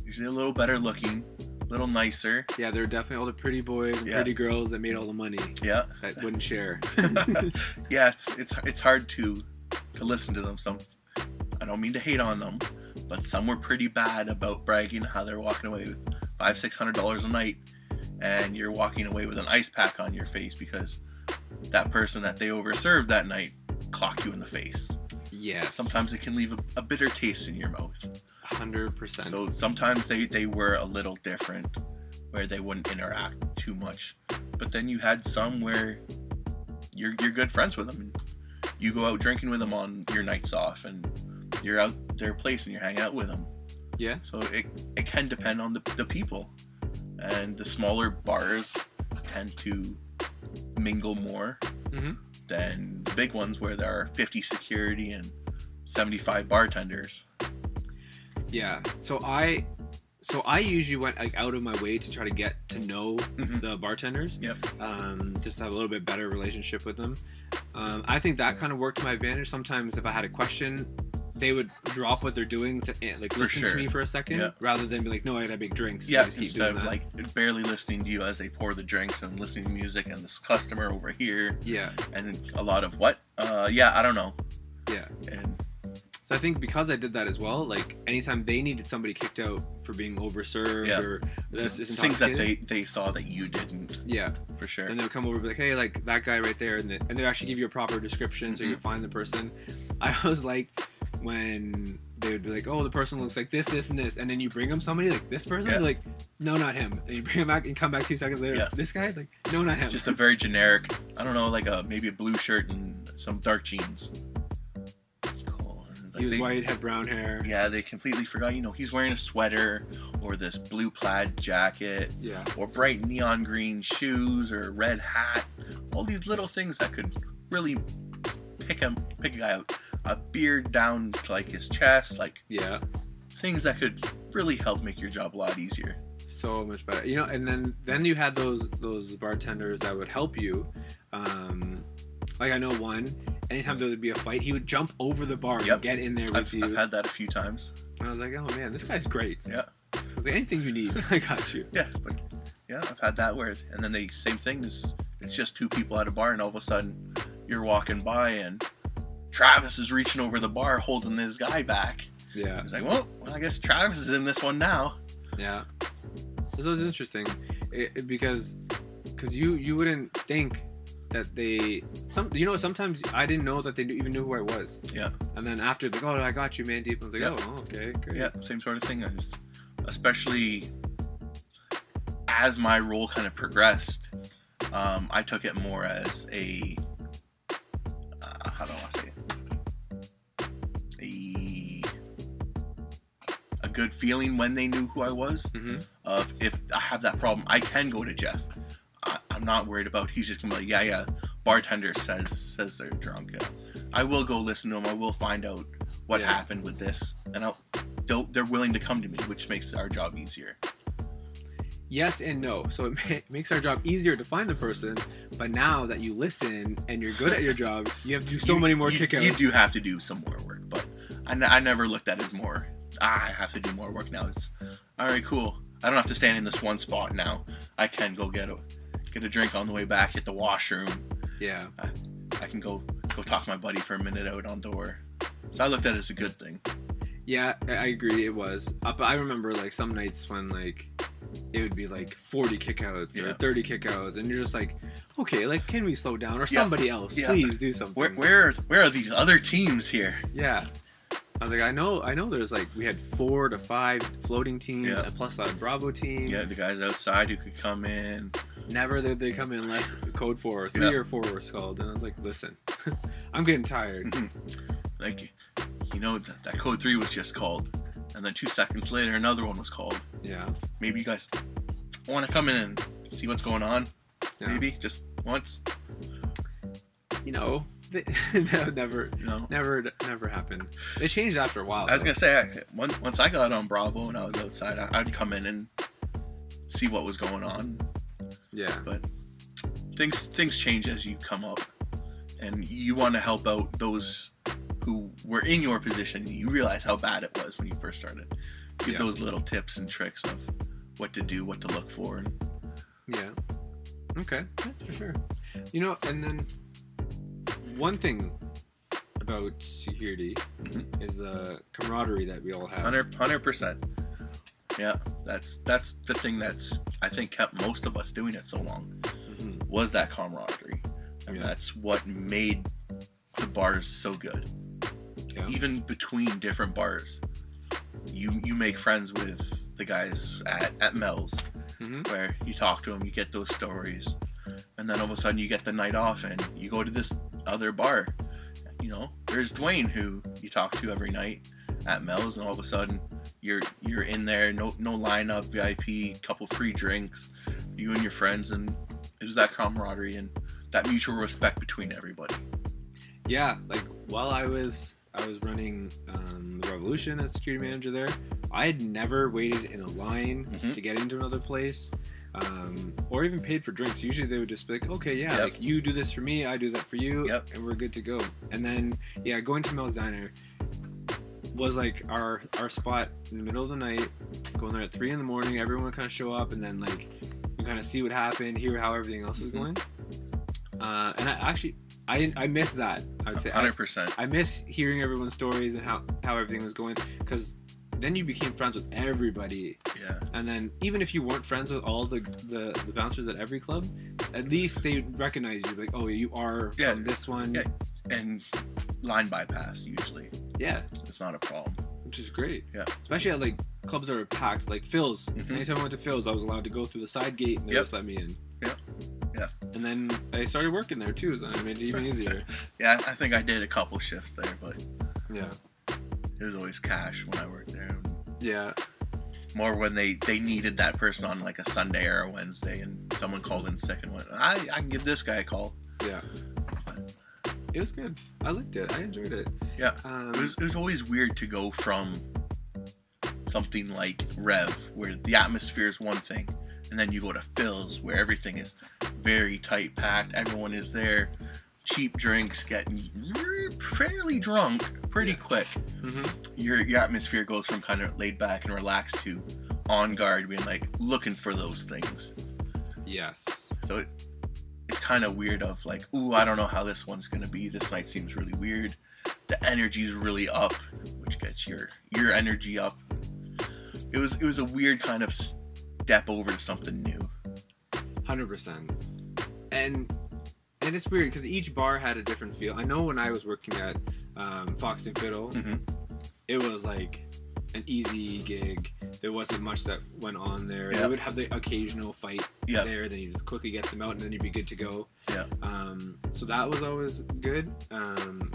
usually a little better looking, little nicer. Yeah, they're definitely all the pretty boys and Yeah. pretty girls that made all the money Yeah, that wouldn't share. yeah. It's it's it's hard to to listen to them. Some I don't mean to hate on them, but some were pretty bad about bragging how they're walking away with five six hundred dollars a night, and you're walking away with an ice pack on your face because that person that they overserved that night clocked you in the face. Yes. Sometimes it can leave a, a bitter taste in your mouth. hundred percent. So sometimes they, they were a little different, where they wouldn't interact too much. But then you had some where you're you're good friends with them. And you go out drinking with them on your nights off, and you're out their place and you're hanging out with them. Yeah. So it it can depend on the the people, and the smaller bars tend to mingle more Mhm. than the big ones where there are 50 security and 75 bartenders. Yeah. So I so I usually went like out of my way to try to get to know Mhm. the bartenders. Yep. Um, just to have a little bit better relationship with them. Um, I think that kind of worked to my advantage. Sometimes if I had a question, they would drop what they're doing to eh, like For listen to me for a second, Yeah. rather than be like, "No, I gotta make drinks." Yeah, and just keep instead doing of that. like barely listening to you as they pour the drinks and listening to music and this customer over here yeah, and a lot of what? Uh, yeah, I don't know. yeah. And So I think because I did that as well, like anytime they needed somebody kicked out for being overserved Yeah. or just things that they they saw that you didn't yeah, for sure. and they would come over and be like, "Hey, like that guy right there," and they, and they actually give you a proper description so you Mhm. find the person. I was like, when they would be like, "Oh, the person looks like this, this, and this," and then you bring them somebody like this person, Yeah. like, "No, not him," and you bring him back and come back two seconds later, Yeah. this guy, like, "No, not him." Just a very generic. I don't know, like a maybe a blue shirt and some dark jeans. Like, he was they- white, had brown hair. Yeah, they completely forgot. You know, he's wearing a sweater or this blue plaid jacket Yeah. or bright neon green shoes or a red hat. All these little things that could really pick him, pick a guy out. A beard down to like his chest, like Yeah. things that could really help make your job a lot easier. so much better you know and then then you had those those bartenders that would help you um like i know one anytime there would be a fight he would jump over the bar Yep. and get in there with I've, you I've had that a few times. and i was like oh man this guy's great Yeah. i was like anything you need i got you Yeah, but yeah, I've had that where, and then the same thing is it's just two people at a bar, and all of a sudden you're walking by and Travis is reaching over the bar holding this guy back. yeah He's like, well, well I guess Travis is in this one now. yeah this was interesting it, it- because because you you wouldn't think that they some you know sometimes I didn't know that they knew, even knew who I was Yeah. and then after like oh I got you man deep I was like Yeah. oh okay great Yeah, same sort of thing. I just, especially as my role kind of progressed, um, I took it more as a uh, how do I good feeling when they knew who I was. hmm Of if I have that problem, I can go to Jeff. I, I'm not worried about. He's just gonna be like, yeah, yeah. Bartender says says they're drunk. Yeah. I will go listen to him. I will find out what Yeah. happened with this, and I'll, they'll, they're willing to come to me, which makes our job easier. Yes and no. So it ma- makes our job easier to find the person. But now that you listen and you're good at your job, you have to do so You- many more you, kickouts. You do have to do some more work, but I, n- I never looked at it as more. Ah, I have to do more work now. It's all right, cool. I don't have to stand in this one spot now. I can go get a get a drink on the way back, hit the washroom. Yeah. I can go go talk to my buddy for a minute out on door. So I looked at it as a good thing. Yeah, I I agree. It was. Uh, but I remember like some nights when like it would be like 40 kickouts or 30 kickouts, and you're just like, okay, like can we slow down or Yeah. somebody else, Yeah. please do something. Where where where are these other teams here? Yeah. I was like, I know, I know. There's like we had four to five floating teams, Yeah. and plus a Bravo team. Yeah, the guys outside who could come in. Never did they come in unless code four or three Yeah. or four was called, and I was like, listen, I'm getting tired. Like, you know, that, that code three was just called, and then two seconds later another one was called. Yeah. Maybe you guys want to come in and see what's going on. Yeah. Maybe just once. You know, that would never, know. never, never happened. It changed after a while. I was though. gonna say, I, once once I got on Bravo and I was outside, I, I'd come in and see what was going on. Yeah. But things things change as you come up, and you want to help out those who were in your position. You realize how bad it was when you first started. Give Yeah. those little tips and tricks of what to do, what to look for. And Yeah. Okay, that's for sure. You know, and then one thing about security Mhm. is the camaraderie that we all have. hundred percent. Yeah, that's that's the thing that's I think kept most of us doing it so long Mhm. was that camaraderie, and Yeah. that's what made the bars so good. Yeah. Even between different bars, you you make friends with the guys at at Mel's, Mhm. where you talk to them, you get those stories, and then all of a sudden you get the night off and you go to this other bar. You know, there's Dwayne who you talk to every night at Mel's, and all of a sudden you're you're in there, no no lineup, VIP, couple free drinks, you and your friends, and it was that camaraderie and that mutual respect between everybody. Yeah, like while I was I was running um, the Revolution as security manager there, I had never waited in a line Mhm. to get into another place. Um, or even paid for drinks. Usually they would just be like, okay, yeah, Yep. like you do this for me, I do that for you, Yep. and we're good to go. And then, yeah, going to Mel's Diner was like our our spot in the middle of the night. Going there at three in the morning, everyone would kind of show up, and then like you kind of see what happened, hear how everything else is Mhm. going. Uh, and I actually, I I miss that. I would say Hundred percent. I miss hearing everyone's stories and how how everything was going because then you became friends with everybody Yeah. and then even if you weren't friends with all the the, the bouncers at every club at least they recognize you like oh you are Yeah. from this one Yeah. And line bypass usually. Yeah, It's not a problem. which is great. Yeah. Especially at like clubs that are packed, like Phil's. Mhm. Anytime I went to Phil's, I was allowed to go through the side gate and they Yep. just let me in. Yep. Yeah. And then I started working there too, so it made it even easier. Yeah, I think I did a couple shifts there, but yeah. It was always cash when I worked there. Yeah. More when they they needed that person on like a Sunday or a Wednesday, and someone called in sick and went, I I can give this guy a call. Yeah. It was good. I liked it. I enjoyed it. Yeah. Um, It was it was always weird to go from something like Rev, where the atmosphere is one thing, and then you go to Phil's, where everything is very tight packed. Everyone is there, cheap drinks, getting fairly drunk pretty Yeah. quick. mhm. Your your atmosphere goes from kind of laid back and relaxed to on guard, being like looking for those things. Yes. So it, it's kind of weird of like, ooh, I don't know how this one's gonna be. This night seems really weird. The energy's really up, which gets your your energy up. It was it was a weird kind of step over to something new. Hundred percent. And and it's weird because each bar had a different feel. I know when I was working at um, Fox and Fiddle, Mhm. it was like an easy gig. There wasn't much that went on there. Yeah. They would have the occasional fight Yeah. there, then you just quickly get them out, and then you'd be good to go. Yeah. Um, so that was always good. Um,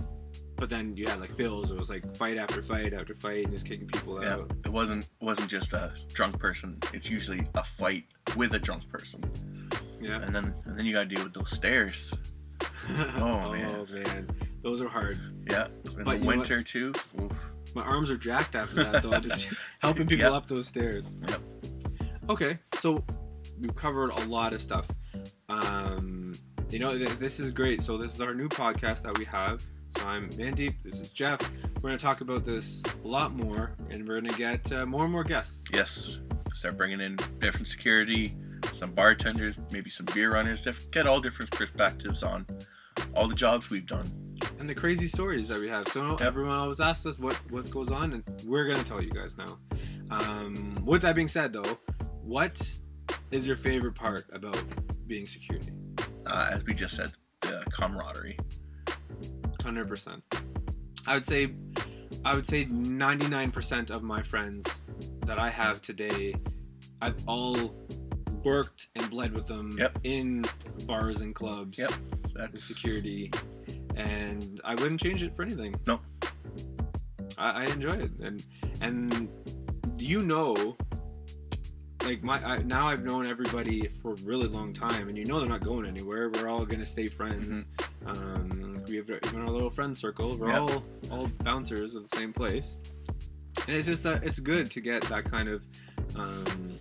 but then you had like Phil's. It was like fight after fight after fight, and just kicking people Yeah. out. It wasn't it wasn't just a drunk person. It's usually a fight with a drunk person, Yeah. and then and then you gotta deal with those stairs. oh man. man, those are hard. Yeah, in But the winter too. Oof. My arms are jacked after that, though. Just helping people Yep. up those stairs. Yep. Okay, so we've covered a lot of stuff. Um, you know, th- this is great. So this is our new podcast that we have. So I'm Mandeep. This is Jeff. We're gonna talk about this a lot more, and we're gonna get uh, more and more guests. Yes, start bringing in different security, some bartenders, maybe some beer runners. Get all different perspectives on all the jobs we've done. and the crazy stories that we have. So everyone always asks us what what goes on, and we're gonna tell you guys now. Um, with that being said, though, what is your favorite part about being security? Uh, as we just said, the camaraderie. Hundred percent. I would say, I would say ninety nine percent of my friends that I have today, I've all worked and bled with them Yep. in bars and clubs. Yep. and security, and I wouldn't change it for anything. No. I, I enjoy it, and and do you know, like my I, now I've known everybody for a really long time, and you know they're not going anywhere. We're all gonna stay friends. Um, we have even our little friend circle. We're Yep. all all bouncers of the same place, and it's just that it's good to get that kind of. Um,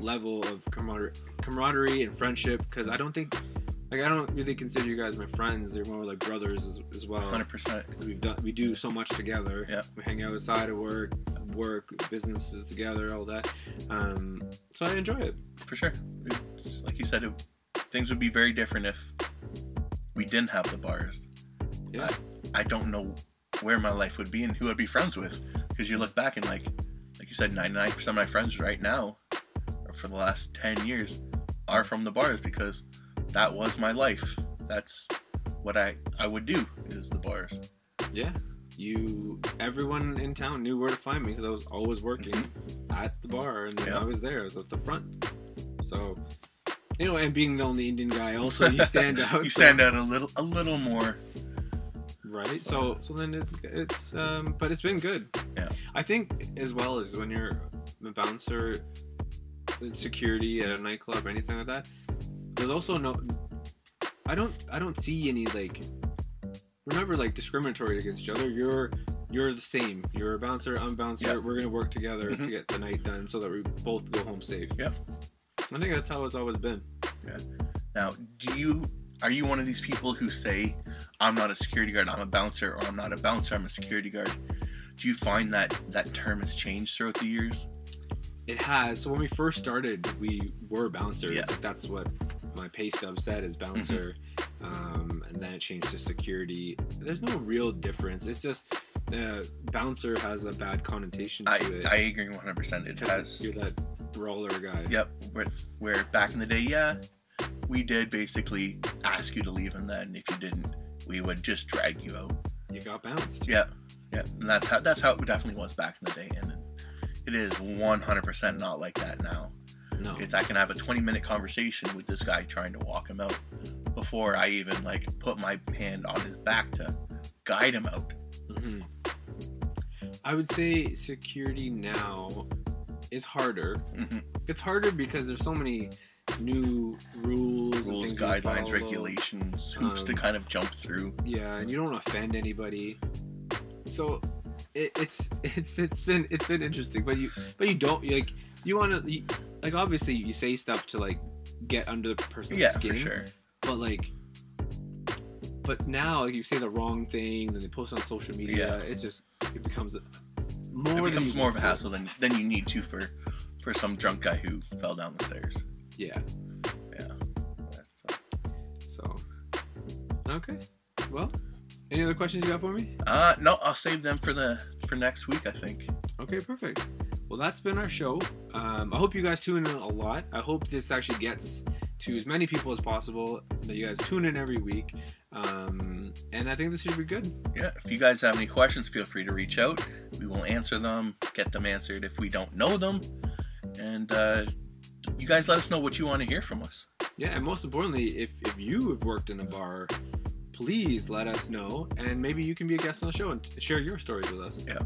level of camaraderie, camaraderie and friendship because I don't think like I don't really consider you guys my friends. They're more like brothers as, as well. 100%. 'Cause we've done we do so much together. Yeah. We hang out outside of work, work, businesses together, all that. Um, so I enjoy it. For sure. It's, like you said, it, things would be very different if we didn't have the bars. Yeah. I, I don't know where my life would be and who I'd be friends with. Because you look back and, like, like you said, 99% of my friends right now, or for the last 10 years, are from the bars because that was my life. That's what I, I would do is the bars. Yeah. You everyone in town knew where to find me because I was always working at the bar and then Yeah. I was there. I was at the front. So you know, and being the only Indian guy, also you stand out. you so- stand out a little, a little more. right so so then it's it's um but it's been good Yeah. i think as well as when you're a bouncer in security at a nightclub or anything like that there's also no i don't i don't see any like remember like discriminatory against each other you're you're the same you're a bouncer i'm a bouncer Yeah. we're gonna work together Mhm. to get the night done so that we both go home safe Yep. i think that's how it's always been Yeah. Now, do you are you one of these people who say, "I'm not a security guard, I'm a bouncer," or "I'm not a bouncer, I'm a security guard"? Do you find that that term has changed throughout the years? It has. So when we first started, we were bouncers. Yeah. Like that's what my pay stub said is bouncer, um, and then it changed to security. There's no real difference. It's just uh, bouncer has a bad connotation to I, it. I agree 100%. It has. you're that brawler guy. Yep. Where, where back in the day, yeah, we did basically ask you to leave, and then if you didn't, we would just drag you out. you got bounced. Yeah, yeah, and that's how that's how it definitely was back in the day, and it is 100% not like that now. No. It's I can have a 20 minute conversation with this guy trying to walk him out before I even like put my hand on his back to guide him out. hmm I would say security now is harder. Mhm. It's harder because there's so many new rules, Rules, guidelines, regulations, hoops to Um, kind of jump through. Yeah, and you don't offend anybody. So it, it's it's it's been it's been interesting, but you but you don't like you want to like obviously you say stuff to like get under the person's Yeah, skin, for sure. but like. But now, like you say the wrong thing, then they post on social media. Yeah. It just it becomes more. It becomes more of a hassle than than you need to for for some drunk guy who fell down the stairs. Yeah. Yeah. So. Okay. Well, any other questions you got for me? Uh, no, I'll save them for the for next week. I think. Okay, perfect. Well, that's been our show. Um, I hope you guys tune in a lot. I hope this actually gets to as many people as possible. That you guys tune in every week, um, and I think this should be good. Yeah. If you guys have any questions, feel free to reach out. We will answer them, get them answered if we don't know them, and uh, you guys let us know what you want to hear from us. Yeah, and most importantly, if if you have worked in a bar, please let us know, and maybe you can be a guest on the show and t- share your stories with us. Yeah.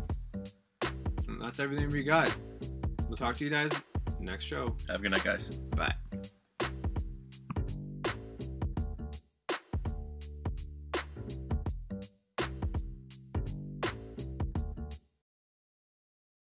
And that's everything we got. We'll talk to you guys next show. Have a good night, guys. Bye.